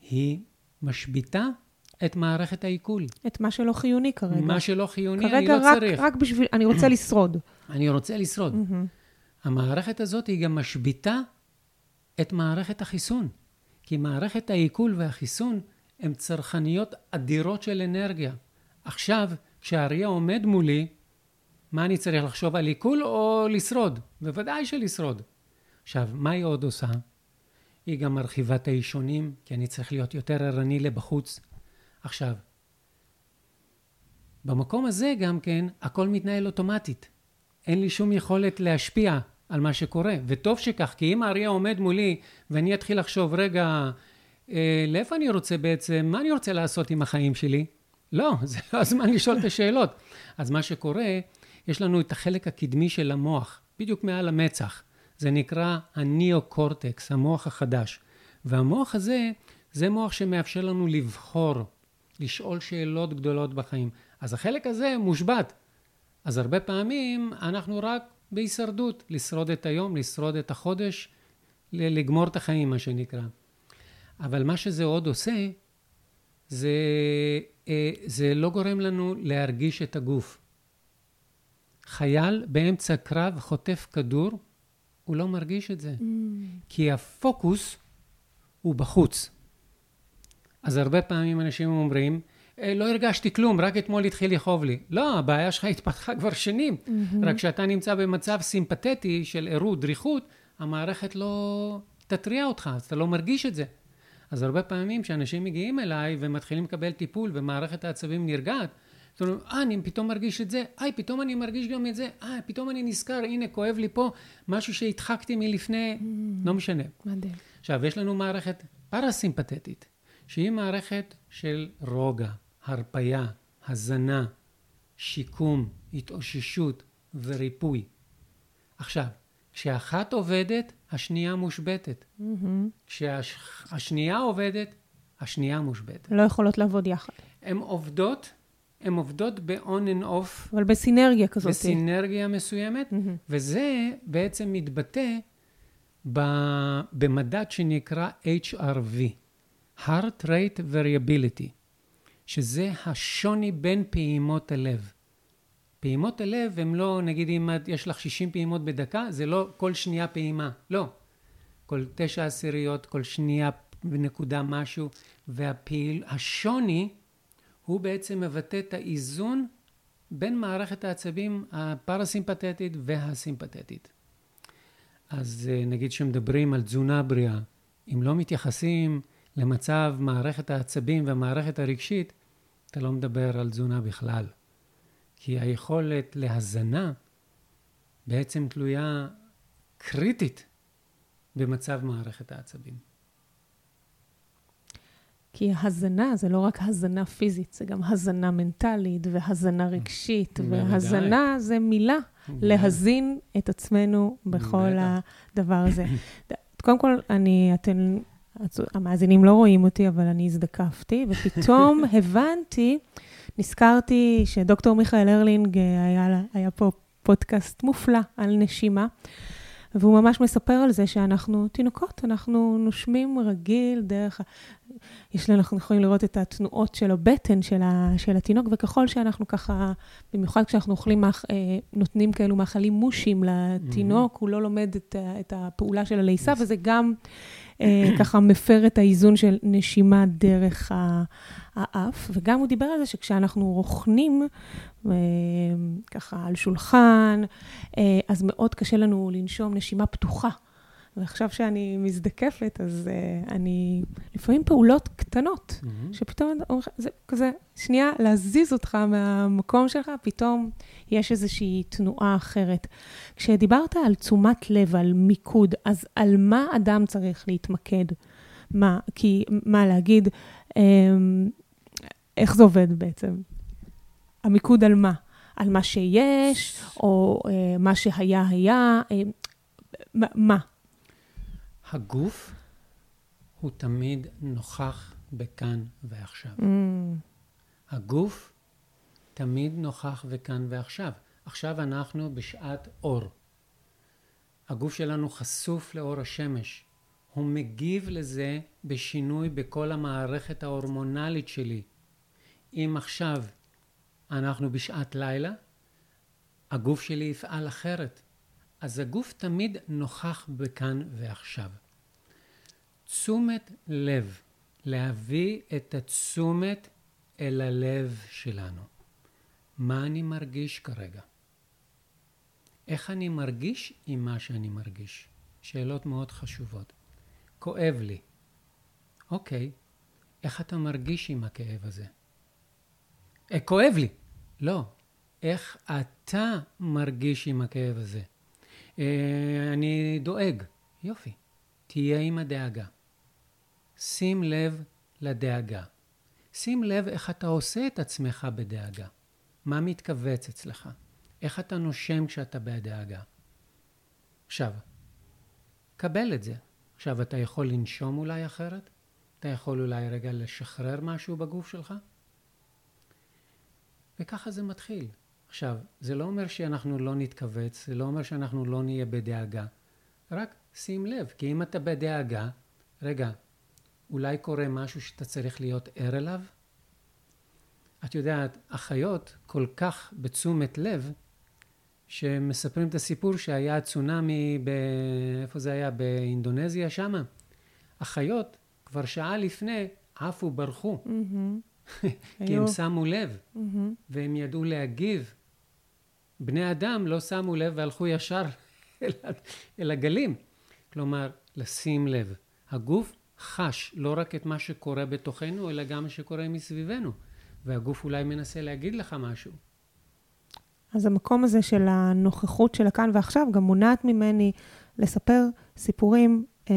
היא משביתה את מערכת העיכול. את מה שלא חיוני כרגע. מה שלא חיוני, כרגע אני לא רק, צריך. רק בשביל, אני רוצה לשרוד. אני רוצה לשרוד. המערכת הזאת היא גם משביתה את מערכת החיסון. כי מערכת העיכול והחיסון הן צרכניות אדירות של אנרגיה. עכשיו, כשהאריה עומד מולי, מה אני צריך לחשוב על עיכול או לשרוד? בוודאי שלשרוד. עכשיו, מה היא עוד עושה? היא גם מרחיבה את האישונים, כי אני צריך להיות יותר ערני לבחוץ. עכשיו, במקום הזה גם כן, הכל מתנהל אוטומטית. אין לי שום יכולת להשפיע על מה שקורה, וטוב שכך, כי אם האריה עומד מולי ואני אתחיל לחשוב, רגע, אה, לאיפה אני רוצה בעצם, מה אני רוצה לעשות עם החיים שלי? לא, זה לא הזמן לשאול את השאלות. אז מה שקורה, יש לנו את החלק הקדמי של המוח, בדיוק מעל המצח. זה נקרא הניאו-קורטקס, המוח החדש. והמוח הזה, זה מוח שמאפשר לנו לבחור, לשאול שאלות גדולות בחיים. אז החלק הזה מושבת. אז הרבה פעמים אנחנו רק בהישרדות, לשרוד את היום, לשרוד את החודש, לגמור את החיים, מה שנקרא. אבל מה שזה עוד עושה, זה, אה, זה לא גורם לנו להרגיש את הגוף. חייל באמצע קרב חוטף כדור, הוא לא מרגיש את זה. Mm. כי הפוקוס הוא בחוץ. אז הרבה פעמים אנשים אומרים, לא הרגשתי כלום, רק אתמול התחיל לכאוב לי. לא, הבעיה שלך התפתחה כבר שנים. Mm-hmm. רק כשאתה נמצא במצב סימפתטי של ערות, דריכות, המערכת לא תתריע אותך, אז אתה לא מרגיש את זה. אז הרבה פעמים כשאנשים מגיעים אליי ומתחילים לקבל טיפול ומערכת העצבים נרגעת, זאת אומרת, אה, אני פתאום מרגיש את זה, איי, פתאום אני מרגיש גם את זה, אה, פתאום אני נזכר, הנה, כואב לי פה, משהו שהדחקתי מלפני, mm, לא משנה. מדהים. עכשיו, יש לנו מערכת פרסימפטית, שהיא מערכת של רוגע, הרפייה, הזנה, שיקום, התאוששות וריפוי. עכשיו, כשאחת עובדת, השנייה מושבתת. Mm-hmm. כשהשנייה עובדת, השנייה מושבתת. לא יכולות לעבוד יחד. הן עובדות, הן עובדות ב-on and off. אבל בסינרגיה כזאת. בסינרגיה מסוימת, mm-hmm. וזה בעצם מתבטא במדד שנקרא HRV, heart rate variability, שזה השוני בין פעימות הלב. פעימות הלב הם לא, נגיד אם יש לך 60 פעימות בדקה, זה לא כל שנייה פעימה, לא. כל תשע עשיריות, כל שנייה בנקודה משהו, והשוני הוא בעצם מבטא את האיזון בין מערכת העצבים הפרסימפטית והסימפטית. אז אה, נגיד שמדברים על תזונה בריאה, אם לא מתייחסים למצב מערכת העצבים והמערכת הרגשית, אתה לא מדבר על תזונה בכלל. כי היכולת להזנה בעצם תלויה קריטית במצב מערכת העצבים. כי הזנה זה לא רק הזנה פיזית, זה גם הזנה מנטלית והזנה רגשית, והזנה זה מילה, להזין את עצמנו בכל הדבר הזה. קודם כל, אני, אתן, המאזינים לא רואים אותי, אבל אני הזדקפתי, ופתאום הבנתי, נזכרתי שדוקטור מיכאל הרלינג היה, היה פה פודקאסט מופלא על נשימה. והוא ממש מספר על זה שאנחנו תינוקות, אנחנו נושמים רגיל דרך... יש לנו, אנחנו יכולים לראות את התנועות של הבטן של, ה, של התינוק, וככל שאנחנו ככה, במיוחד כשאנחנו אוכלים, אה, נותנים כאלו מאכלים מושים לתינוק, mm-hmm. הוא לא לומד את, את הפעולה של הלעיסה, וזה גם אה, ככה מפר את האיזון של נשימה דרך האף. וגם הוא דיבר על זה שכשאנחנו רוכנים, אה, ככה על שולחן, אה, אז מאוד קשה לנו לנשום נשימה פתוחה. ועכשיו שאני מזדקפת, אז uh, אני, לפעמים פעולות קטנות, מהמם. שפתאום זה כזה, שנייה, להזיז אותך מהמקום שלך, פתאום יש איזושהי תנועה אחרת. כשדיברת על תשומת לב, על מיקוד, אז על מה אדם צריך להתמקד? מה, כי, מה להגיד, אמ, איך זה עובד בעצם? המיקוד על מה? על מה שיש, או אה, מה שהיה היה? אה, מה? הגוף הוא תמיד נוכח בכאן ועכשיו. Mm, הגוף תמיד נוכח וכאן ועכשיו. עכשיו אנחנו בשעת אור. הגוף שלנו חשוף לאור השמש. הוא מגיב לזה בשינוי בכל המערכת ההורמונלית שלי. אם עכשיו אנחנו בשעת לילה, הגוף שלי יפעל אחרת. אז הגוף תמיד נוכח בכאן ועכשיו. תשומת לב, להביא את התשומת אל הלב שלנו. מה אני מרגיש כרגע? איך אני מרגיש עם מה שאני מרגיש? שאלות מאוד חשובות. כואב לי. אוקיי, איך אתה מרגיש עם הכאב הזה? אה, כואב לי. לא, איך אתה מרגיש עם הכאב הזה? אה, אני דואג. יופי, תהיה עם הדאגה. שים לב לדאגה. שים לב איך אתה עושה את עצמך בדאגה. מה מתכווץ אצלך? איך אתה נושם כשאתה בדאגה? עכשיו, קבל את זה. עכשיו, אתה יכול לנשום אולי אחרת? אתה יכול אולי רגע לשחרר משהו בגוף שלך? וככה זה מתחיל. עכשיו, זה לא אומר שאנחנו לא נתכווץ, זה לא אומר שאנחנו לא נהיה בדאגה. רק שים לב, כי אם אתה בדאגה, רגע, אולי קורה משהו שאתה צריך להיות ער אליו? את יודעת, החיות כל כך בתשומת לב, שמספרים את הסיפור שהיה צונאמי, ב... איפה זה היה? באינדונזיה שמה. החיות כבר שעה לפני עפו, ברחו, מהמם. כי הם שמו לב, מהמם. והם ידעו להגיב. בני אדם לא שמו לב והלכו ישר אל, אל הגלים. כלומר, לשים לב. הגוף חש לא רק את מה שקורה בתוכנו, אלא גם מה שקורה מסביבנו. והגוף אולי מנסה להגיד לך משהו. אז המקום הזה של הנוכחות של הכאן ועכשיו גם מונעת ממני לספר סיפורים אה,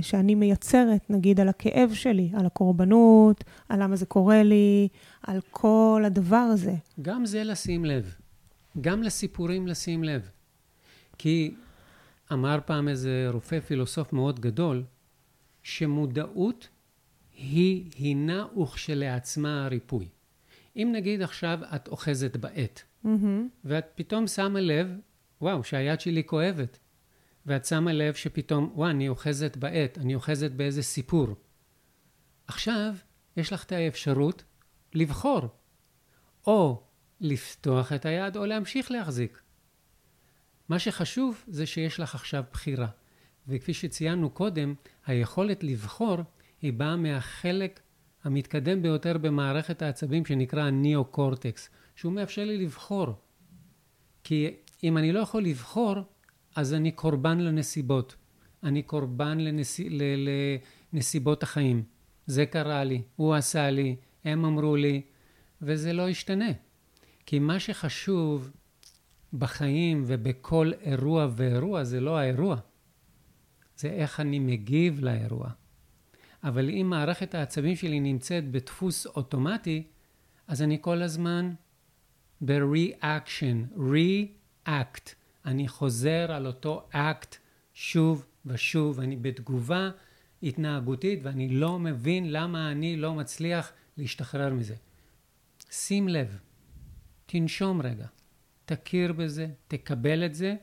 שאני מייצרת, נגיד על הכאב שלי, על הקורבנות, על למה זה קורה לי, על כל הדבר הזה. גם זה לשים לב. גם לסיפורים לשים לב. כי אמר פעם איזה רופא פילוסוף מאוד גדול, שמודעות היא הינה וכשלעצמה הריפוי. אם נגיד עכשיו את אוחזת בעט, מהמם. ואת פתאום שמה לב, וואו, שהיד שלי כואבת. ואת שמה לב שפתאום, וואו, אני אוחזת בעט, אני אוחזת באיזה סיפור. עכשיו, יש לך את האפשרות לבחור. או לפתוח את היד או להמשיך להחזיק. מה שחשוב זה שיש לך עכשיו בחירה. וכפי שציינו קודם, היכולת לבחור היא באה מהחלק המתקדם ביותר במערכת העצבים שנקרא הניאו-קורטקס, שהוא מאפשר לי לבחור. כי אם אני לא יכול לבחור, אז אני קורבן לנסיבות. אני קורבן לנס... לנסיבות החיים. זה קרה לי, הוא עשה לי, הם אמרו לי, וזה לא ישתנה. כי מה שחשוב בחיים ובכל אירוע ואירוע זה לא האירוע, זה איך אני מגיב לאירוע. אבל אם מערכת העצבים שלי נמצאת בדפוס אוטומטי, אז אני כל הזמן ב-reaction, react. אני חוזר על אותו act שוב ושוב, אני בתגובה התנהגותית ואני לא מבין למה אני לא מצליח להשתחרר מזה. שים לב, תנשום רגע, תכיר בזה, תקבל את זה,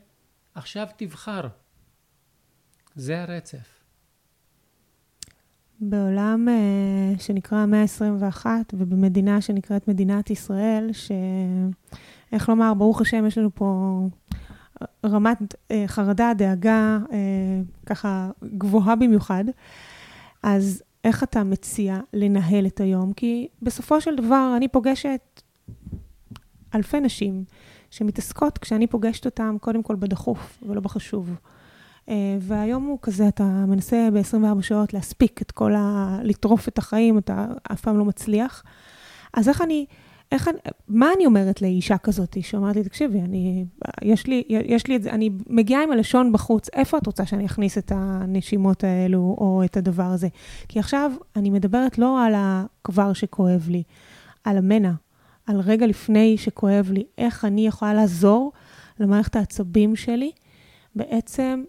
עכשיו תבחר. זה הרצף. בעולם uh, שנקרא המאה ה-21 ובמדינה שנקראת מדינת ישראל, שאיך לומר, ברוך השם, יש לנו פה רמת uh, חרדה, דאגה, uh, ככה גבוהה במיוחד. אז איך אתה מציע לנהל את היום? כי בסופו של דבר אני פוגשת אלפי נשים שמתעסקות, כשאני פוגשת אותן, קודם כל בדחוף ולא בחשוב. אה, והיום הוא כזה, אתה מנסה ב-24 שעות להספיק את כל ה... לטרוף את החיים, אתה אף פעם לא מצליח. אז איך אני, איך אני, מה אני אומרת לאישה כזאת שאומרת לי, תקשיבי, אני, יש לי, יש לי את זה, אני מגיעה עם הלשון בחוץ, איפה את רוצה שאני אכניס את הנשימות האלו או את הדבר הזה? כי עכשיו אני מדברת לא על הכבר שכואב לי, על המנע, על רגע לפני שכואב לי, איך אני יכולה לעזור למערכת העצבים שלי בעצם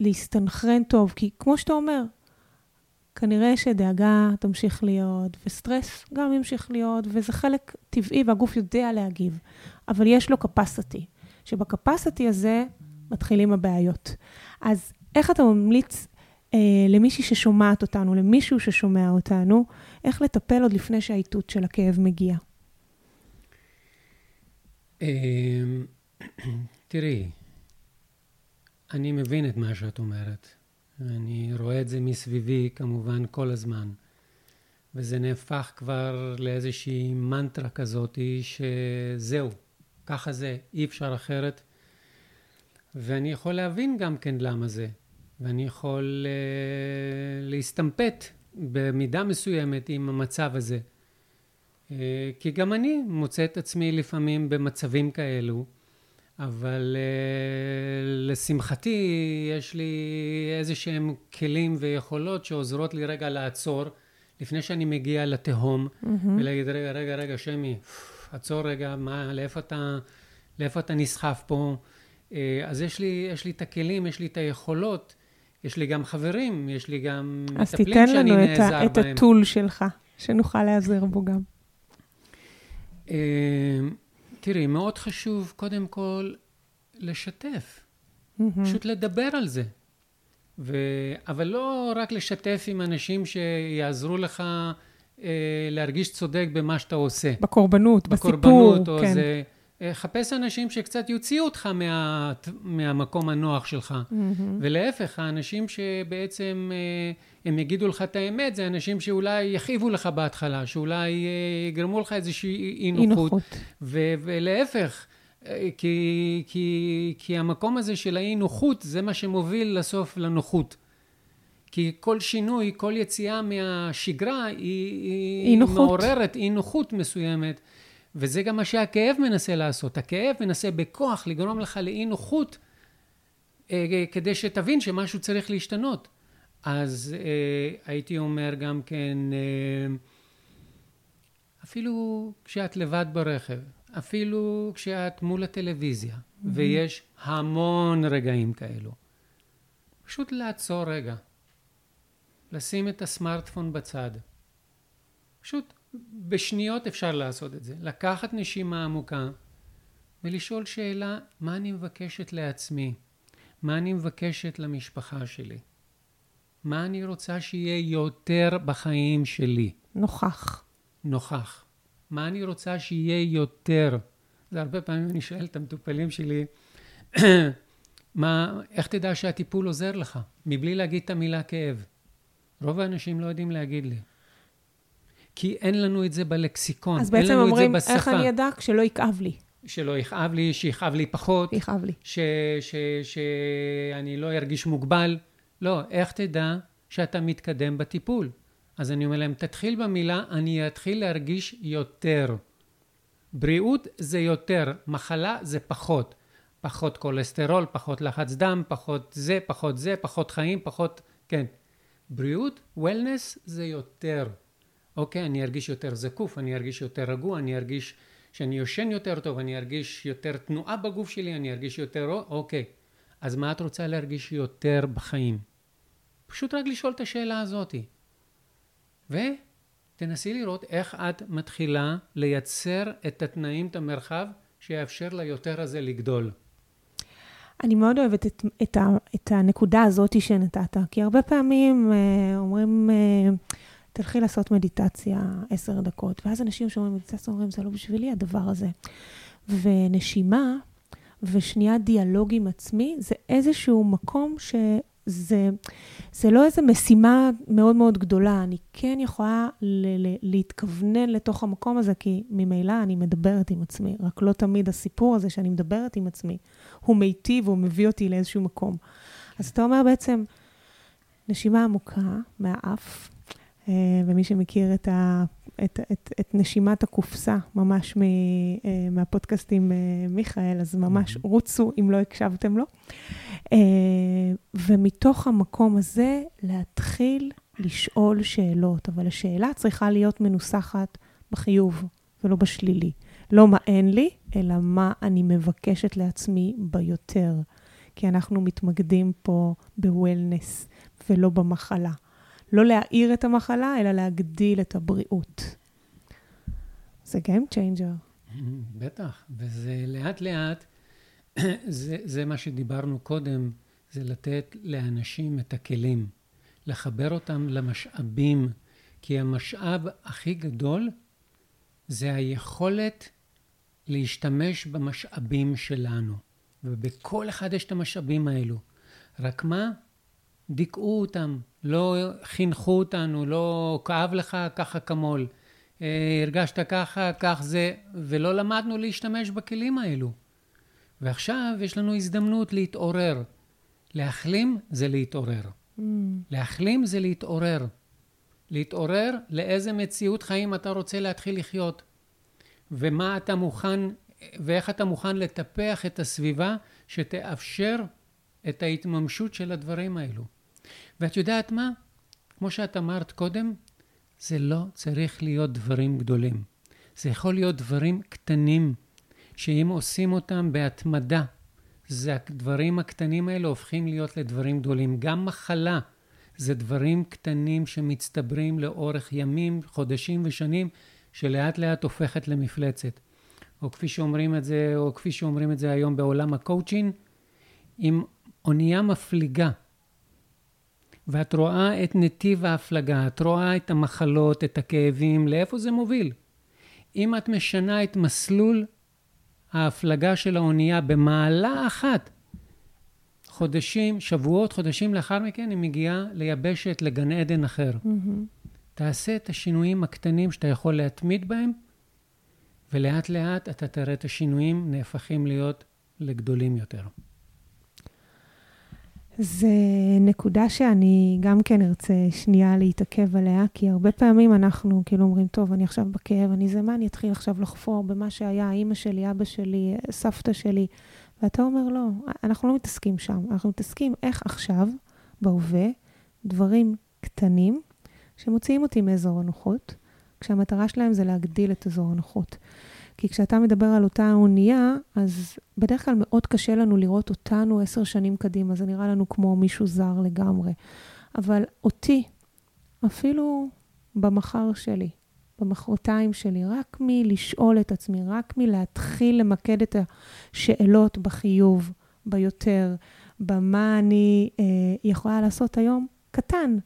להסתנכרן טוב. כי כמו שאתה אומר, כנראה שדאגה תמשיך להיות, וסטרס גם ימשיך להיות, וזה חלק טבעי והגוף יודע להגיב, אבל יש לו capacity, שבקפסיטי הזה מתחילים הבעיות. אז איך אתה ממליץ אה, למישהי ששומעת אותנו, למישהו ששומע אותנו, איך לטפל עוד לפני שהאיתות של הכאב מגיע? אמ, תראי, אני מבין את מה שאת אומרת. אני רואה את זה מסביבי כמובן כל הזמן. וזה נהפך כבר לאיזושהי מנטרה כזאתי שזהו, ככה זה, אי אפשר אחרת. ואני יכול להבין גם כן למה זה. ואני יכול uh, להסתמפת במידה מסוימת עם המצב הזה. Uh, כי גם אני מוצא את עצמי לפעמים במצבים כאלו. אבל uh, לשמחתי יש לי איזה שהם כלים ויכולות שעוזרות לי רגע לעצור לפני שאני מגיע לתהום mm-hmm. ולהגיד רגע רגע רגע שמי עצור רגע מה לאיפה אתה לאיפה אתה נסחף פה uh, אז יש לי יש לי את הכלים יש לי את היכולות יש לי גם חברים יש לי גם מטפלים שאני נעזר בהם. אז תיתן לנו את הטול שלך שנוכל להיעזר בו גם. Uh, תראי, מאוד חשוב קודם כל לשתף, mm-hmm. פשוט לדבר על זה. ו... אבל לא רק לשתף עם אנשים שיעזרו לך אה, להרגיש צודק במה שאתה עושה. בקורבנות, בקורבנות בסיפור, או כן. זה... אה, חפש אנשים שקצת יוציאו אותך מה, מהמקום הנוח שלך. Mm-hmm. ולהפך, האנשים שבעצם אה, הם יגידו לך את האמת, זה אנשים שאולי יכאיבו לך בהתחלה, שאולי אה, יגרמו לך איזושהי אי נוחות. ו- ולהפך, כי, כי, כי המקום הזה של האי נוחות, זה מה שמוביל לסוף לנוחות. כי כל שינוי, כל יציאה מהשגרה היא, היא מעוררת אי נוחות מסוימת. וזה גם מה שהכאב מנסה לעשות. הכאב מנסה בכוח לגרום לך לאי נוחות, אה, כדי שתבין שמשהו צריך להשתנות. אז אה, הייתי אומר גם כן, אה, אפילו כשאת לבד ברכב, אפילו כשאת מול הטלוויזיה, mm-hmm. ויש המון רגעים כאלו, פשוט לעצור רגע, לשים את הסמארטפון בצד, פשוט בשניות אפשר לעשות את זה. לקחת נשימה עמוקה ולשאול שאלה, מה אני מבקשת לעצמי? מה אני מבקשת למשפחה שלי? מה אני רוצה שיהיה יותר בחיים שלי? נוכח. נוכח. מה אני רוצה שיהיה יותר? זה הרבה פעמים אני שואל את המטופלים שלי, מה, איך תדע שהטיפול עוזר לך? מבלי להגיד את המילה כאב. רוב האנשים לא יודעים להגיד לי. כי אין לנו את זה בלקסיקון, אז בעצם אומרים, איך אני אדע? כשלא יכאב לי. שלא יכאב לי, שיכאב לי פחות. יכאב לי. שאני לא ארגיש מוגבל. לא, איך תדע שאתה מתקדם בטיפול? אז אני אומר להם, תתחיל במילה, אני אתחיל להרגיש יותר. בריאות זה יותר, מחלה זה פחות. פחות כולסטרול, פחות לחץ דם, פחות זה, פחות זה, פחות חיים, פחות... כן. בריאות, וולנס זה יותר. אוקיי, אני ארגיש יותר זקוף, אני ארגיש יותר רגוע, אני ארגיש שאני יושן יותר טוב, אני ארגיש יותר תנועה בגוף שלי, אני ארגיש יותר... אוקיי, אז מה את רוצה להרגיש יותר בחיים? פשוט רק לשאול את השאלה הזאתי. ותנסי לראות איך את מתחילה לייצר את התנאים, את המרחב, שיאפשר ליותר הזה לגדול. אני מאוד אוהבת את, את, את הנקודה הזאת שנתת, כי הרבה פעמים אה, אומרים, אה, תלכי לעשות מדיטציה עשר דקות, ואז אנשים שאומרים מדיטציה אומרים, זה לא בשבילי הדבר הזה. ונשימה ושנייה דיאלוג עם עצמי, זה איזשהו מקום שזה זה לא איזו משימה מאוד מאוד גדולה. אני כן יכולה ל- ל- להתכוונן לתוך המקום הזה, כי ממילא אני מדברת עם עצמי, רק לא תמיד הסיפור הזה שאני מדברת עם עצמי, הוא מיטיב, הוא מביא אותי לאיזשהו מקום. אז אתה אומר בעצם, נשימה עמוקה מהאף, ומי שמכיר את, ה, את, את, את נשימת הקופסה, ממש מ, אה, מהפודקאסטים מיכאל, אז ממש רוצו אם לא הקשבתם לו. ומתוך המקום הזה להתחיל לשאול שאלות, אבל השאלה צריכה להיות מנוסחת בחיוב ולא בשלילי. לא מה אין לי, אלא מה אני מבקשת לעצמי ביותר. כי אנחנו מתמקדים פה בוולנס ולא במחלה. לא להעיר את המחלה, אלא להגדיל את הבריאות. זה Game Changer. בטח, וזה לאט לאט, זה, זה מה שדיברנו קודם, זה לתת לאנשים את הכלים, לחבר אותם למשאבים, כי המשאב הכי גדול זה היכולת להשתמש במשאבים שלנו. ובכל אחד יש את המשאבים האלו. רק מה? דיכאו אותם, לא חינכו אותנו, לא כאב לך, ככה כמול. אה, הרגשת ככה, כך זה, ולא למדנו להשתמש בכלים האלו. ועכשיו יש לנו הזדמנות להתעורר. להחלים זה להתעורר. Mm. להחלים זה להתעורר. להתעורר לאיזה מציאות חיים אתה רוצה להתחיל לחיות. ומה אתה מוכן, ואיך אתה מוכן לטפח את הסביבה שתאפשר את ההתממשות של הדברים האלו. ואת יודעת מה? כמו שאת אמרת קודם, זה לא צריך להיות דברים גדולים. זה יכול להיות דברים קטנים, שאם עושים אותם בהתמדה, זה הדברים הקטנים האלה הופכים להיות לדברים גדולים. גם מחלה זה דברים קטנים שמצטברים לאורך ימים, חודשים ושנים, שלאט לאט הופכת למפלצת. או כפי שאומרים את זה, או כפי שאומרים את זה היום בעולם הקואוצ'ין, אם אונייה מפליגה, ואת רואה את נתיב ההפלגה, את רואה את המחלות, את הכאבים, לאיפה זה מוביל. אם את משנה את מסלול ההפלגה של האונייה במעלה אחת, חודשים, שבועות, חודשים לאחר מכן, היא מגיעה ליבשת, לגן עדן אחר. Mm-hmm. תעשה את השינויים הקטנים שאתה יכול להתמיד בהם, ולאט לאט אתה תראה את השינויים נהפכים להיות לגדולים יותר. זה נקודה שאני גם כן ארצה שנייה להתעכב עליה, כי הרבה פעמים אנחנו כאילו אומרים, טוב, אני עכשיו בכאב, אני זה, מה אני אתחיל עכשיו לחפור במה שהיה, אימא שלי, אבא שלי, סבתא שלי, ואתה אומר, לא, אנחנו לא מתעסקים שם, אנחנו מתעסקים איך עכשיו, בהווה, דברים קטנים, שמוציאים אותי מאזור הנוחות, כשהמטרה שלהם זה להגדיל את אזור הנוחות. כי כשאתה מדבר על אותה אונייה, אז בדרך כלל מאוד קשה לנו לראות אותנו עשר שנים קדימה, זה נראה לנו כמו מישהו זר לגמרי. אבל אותי, אפילו במחר שלי, במחרתיים שלי, רק מלשאול את עצמי, רק מלהתחיל למקד את השאלות בחיוב, ביותר, במה אני אה, יכולה לעשות היום, קטן.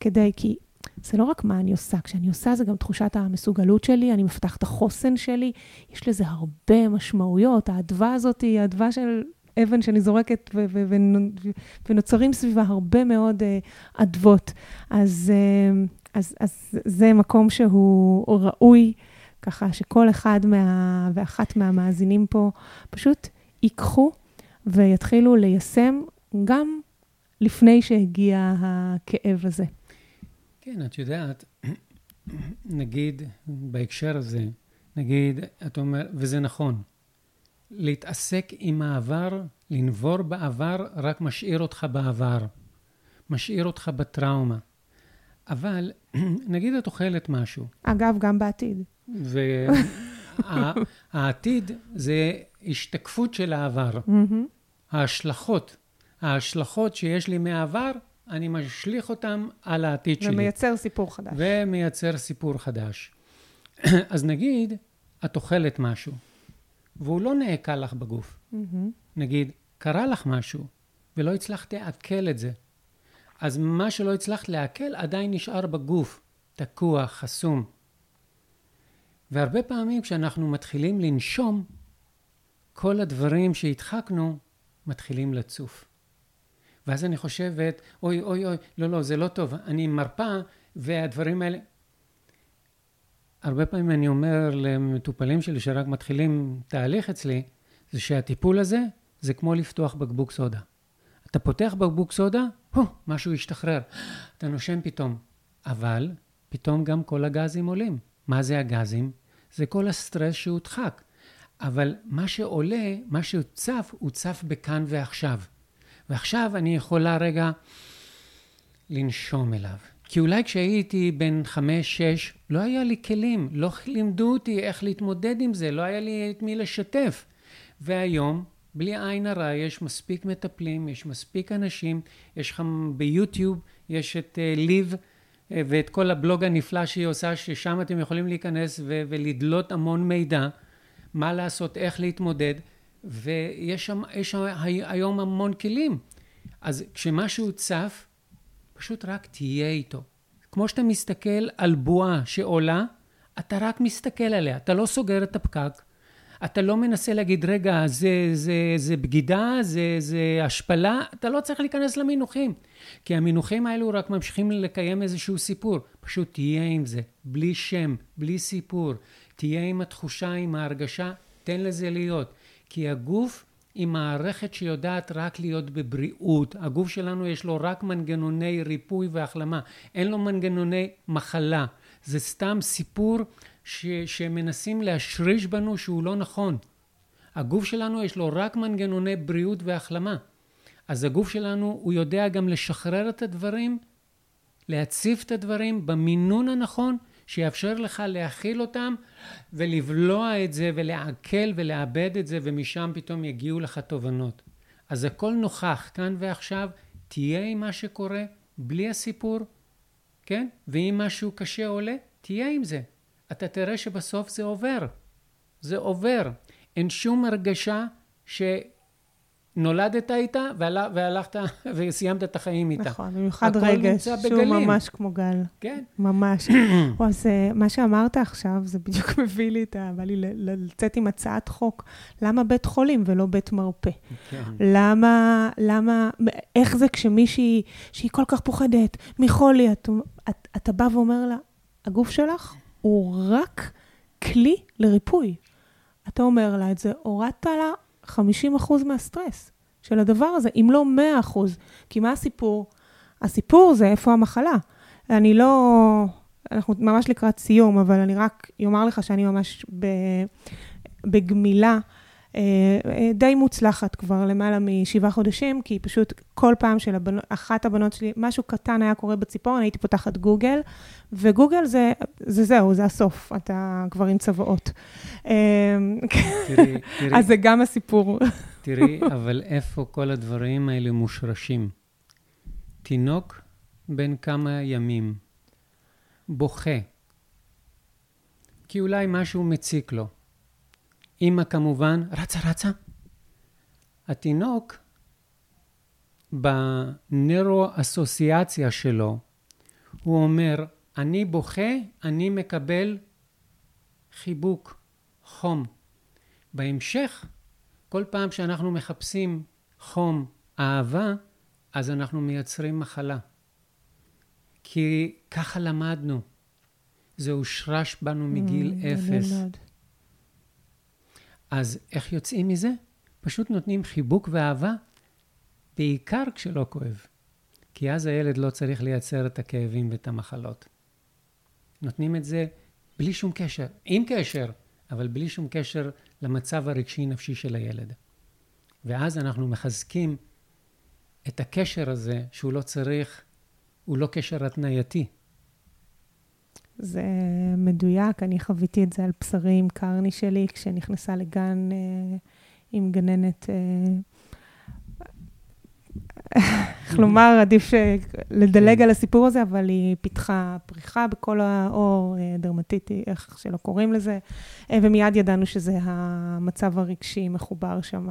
כדי, כי זה לא רק מה אני עושה, כשאני עושה זה גם תחושת המסוגלות שלי, אני מפתח את החוסן שלי, יש לזה הרבה משמעויות. האדווה הזאת היא האדווה של אבן שאני זורקת, ו- ו- ו- ונוצרים סביבה הרבה מאוד uh, אדוות. אז, uh, אז, אז זה מקום שהוא ראוי, ככה שכל אחד מה, ואחת מהמאזינים פה פשוט ייקחו ויתחילו ליישם גם לפני שהגיע הכאב הזה. כן, את יודעת, נגיד בהקשר הזה, נגיד, את אומרת, וזה נכון, להתעסק עם העבר, לנבור בעבר, רק משאיר אותך בעבר, משאיר אותך בטראומה. אבל נגיד את אוכלת משהו. אגב, גם בעתיד. והעתיד זה השתקפות של העבר. ההשלכות, ההשלכות שיש לי מהעבר, אני משליך אותם על העתיד שלי. ומייצר סיפור חדש. ומייצר סיפור חדש. אז נגיד, את אוכלת משהו, והוא לא נעקל לך בגוף. Mm-hmm. נגיד, קרה לך משהו, ולא הצלחת לעכל את זה. אז מה שלא הצלחת לעכל עדיין נשאר בגוף, תקוע, חסום. והרבה פעמים כשאנחנו מתחילים לנשום, כל הדברים שהדחקנו מתחילים לצוף. ואז אני חושבת, אוי, אוי, אוי, לא, לא, זה לא טוב, אני מרפה, והדברים האלה... הרבה פעמים אני אומר למטופלים שלי שרק מתחילים תהליך אצלי, זה שהטיפול הזה זה כמו לפתוח בקבוק סודה. אתה פותח בקבוק סודה, הו, משהו השתחרר. אתה נושם פתאום. אבל פתאום גם כל הגזים עולים. מה זה הגזים? זה כל הסטרס שהודחק. אבל מה שעולה, מה שצף, הוא צף בכאן ועכשיו. ועכשיו אני יכולה רגע לנשום אליו. כי אולי כשהייתי בן חמש-שש, לא היה לי כלים, לא לימדו אותי איך להתמודד עם זה, לא היה לי את מי לשתף. והיום, בלי עין הרע, יש מספיק מטפלים, יש מספיק אנשים, יש לך ביוטיוב, יש את uh, ליב uh, ואת כל הבלוג הנפלא שהיא עושה, ששם אתם יכולים להיכנס ו- ולדלות המון מידע, מה לעשות, איך להתמודד, ויש שם, שם היום המון כלים. אז כשמשהו צף, פשוט רק תהיה איתו. כמו שאתה מסתכל על בועה שעולה, אתה רק מסתכל עליה, אתה לא סוגר את הפקק, אתה לא מנסה להגיד, רגע, זה, זה, זה בגידה, זה, זה השפלה, אתה לא צריך להיכנס למינוחים. כי המינוחים האלו רק ממשיכים לקיים איזשהו סיפור. פשוט תהיה עם זה, בלי שם, בלי סיפור. תהיה עם התחושה, עם ההרגשה, תן לזה להיות. כי הגוף היא מערכת שיודעת רק להיות בבריאות. הגוף שלנו יש לו רק מנגנוני ריפוי והחלמה, אין לו מנגנוני מחלה. זה סתם סיפור ש, שמנסים להשריש בנו שהוא לא נכון. הגוף שלנו יש לו רק מנגנוני בריאות והחלמה. אז הגוף שלנו הוא יודע גם לשחרר את הדברים, להציף את הדברים במינון הנכון, שיאפשר לך להכיל אותם ולבלוע את זה ולעכל ולאבד את זה ומשם פתאום יגיעו לך תובנות. אז הכל נוכח כאן ועכשיו, תהיה עם מה שקורה, בלי הסיפור, כן? ואם משהו קשה עולה, תהיה עם זה. אתה תראה שבסוף זה עובר. זה עובר. אין שום הרגשה ש... נולדת איתה והלכת וסיימת את החיים איתה. נכון, במיוחד רגש, שהוא ממש כמו גל. כן. ממש. אז מה שאמרת עכשיו, זה בדיוק מביא לי את ה... בא לי לצאת עם הצעת חוק. למה בית חולים ולא בית מרפא? כן. למה, למה, איך זה כשמישהי, שהיא כל כך פוחדת מחולי, את, את, אתה בא ואומר לה, הגוף שלך הוא רק כלי לריפוי. אתה אומר לה את זה, הורדת לה 50% מהסטרס של הדבר הזה, אם לא 100%. כי מה הסיפור? הסיפור זה איפה המחלה. אני לא... אנחנו ממש לקראת סיום, אבל אני רק אומר לך שאני ממש בגמילה אה, אה, די מוצלחת כבר למעלה משבעה חודשים, כי פשוט כל פעם שלאחת הבנות שלי, משהו קטן היה קורה בציפורן, הייתי פותחת גוגל, וגוגל זה, זה זהו, זה הסוף, אתה כבר עם צוואות. אה, תראי, תראי. אז זה גם הסיפור. תראי, אבל איפה כל הדברים האלה מושרשים? תינוק בן כמה ימים, בוכה, כי אולי משהו מציק לו. אימא כמובן רצה רצה. התינוק בנרו-אסוציאציה שלו, הוא אומר, אני בוכה, אני מקבל חיבוק, חום. בהמשך, כל פעם שאנחנו מחפשים חום, אהבה, אז אנחנו מייצרים מחלה. כי ככה למדנו. זה הושרש בנו מגיל mm, אפס. אז איך יוצאים מזה? פשוט נותנים חיבוק ואהבה, בעיקר כשלא כואב. כי אז הילד לא צריך לייצר את הכאבים ואת המחלות. נותנים את זה בלי שום קשר, עם קשר, אבל בלי שום קשר למצב הרגשי-נפשי של הילד. ואז אנחנו מחזקים את הקשר הזה, שהוא לא צריך, הוא לא קשר התנייתי. זה מדויק, אני חוויתי את זה על בשרי עם קרני שלי, כשנכנסה לגן אה, עם גננת. אה, איך לומר, עדיף לדלג כן. על הסיפור הזה, אבל היא פיתחה פריחה בכל האור, אה, דרמטיטי, איך שלא קוראים לזה, אה, ומיד ידענו שזה המצב הרגשי מחובר שם.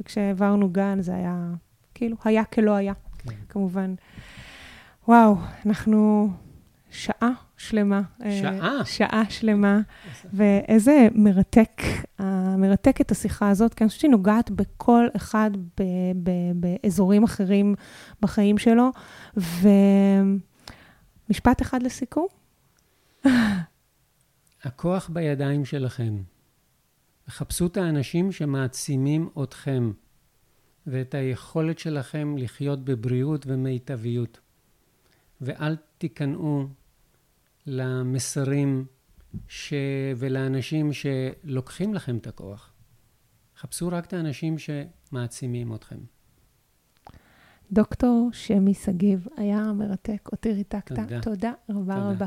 וכשהעברנו גן, זה היה, כאילו, היה כלא היה, כן. כמובן. וואו, אנחנו שעה שלמה. אה, שעה? שעה שלמה. ואיזה מרתק, מרתק את השיחה הזאת, כי אני חושבת שהיא נוגעת בכל אחד ב, ב, באזורים אחרים בחיים שלו. ומשפט אחד לסיכום. הכוח בידיים שלכם. חפשו את האנשים שמעצימים אתכם. ואת היכולת שלכם לחיות בבריאות ומיטביות. ואל תיכנעו למסרים ש... ולאנשים שלוקחים לכם את הכוח. חפשו רק את האנשים שמעצימים אתכם. דוקטור שמי שגיב, היה מרתק, אותי ריתקת. תודה. תודה רבה תודה. רבה.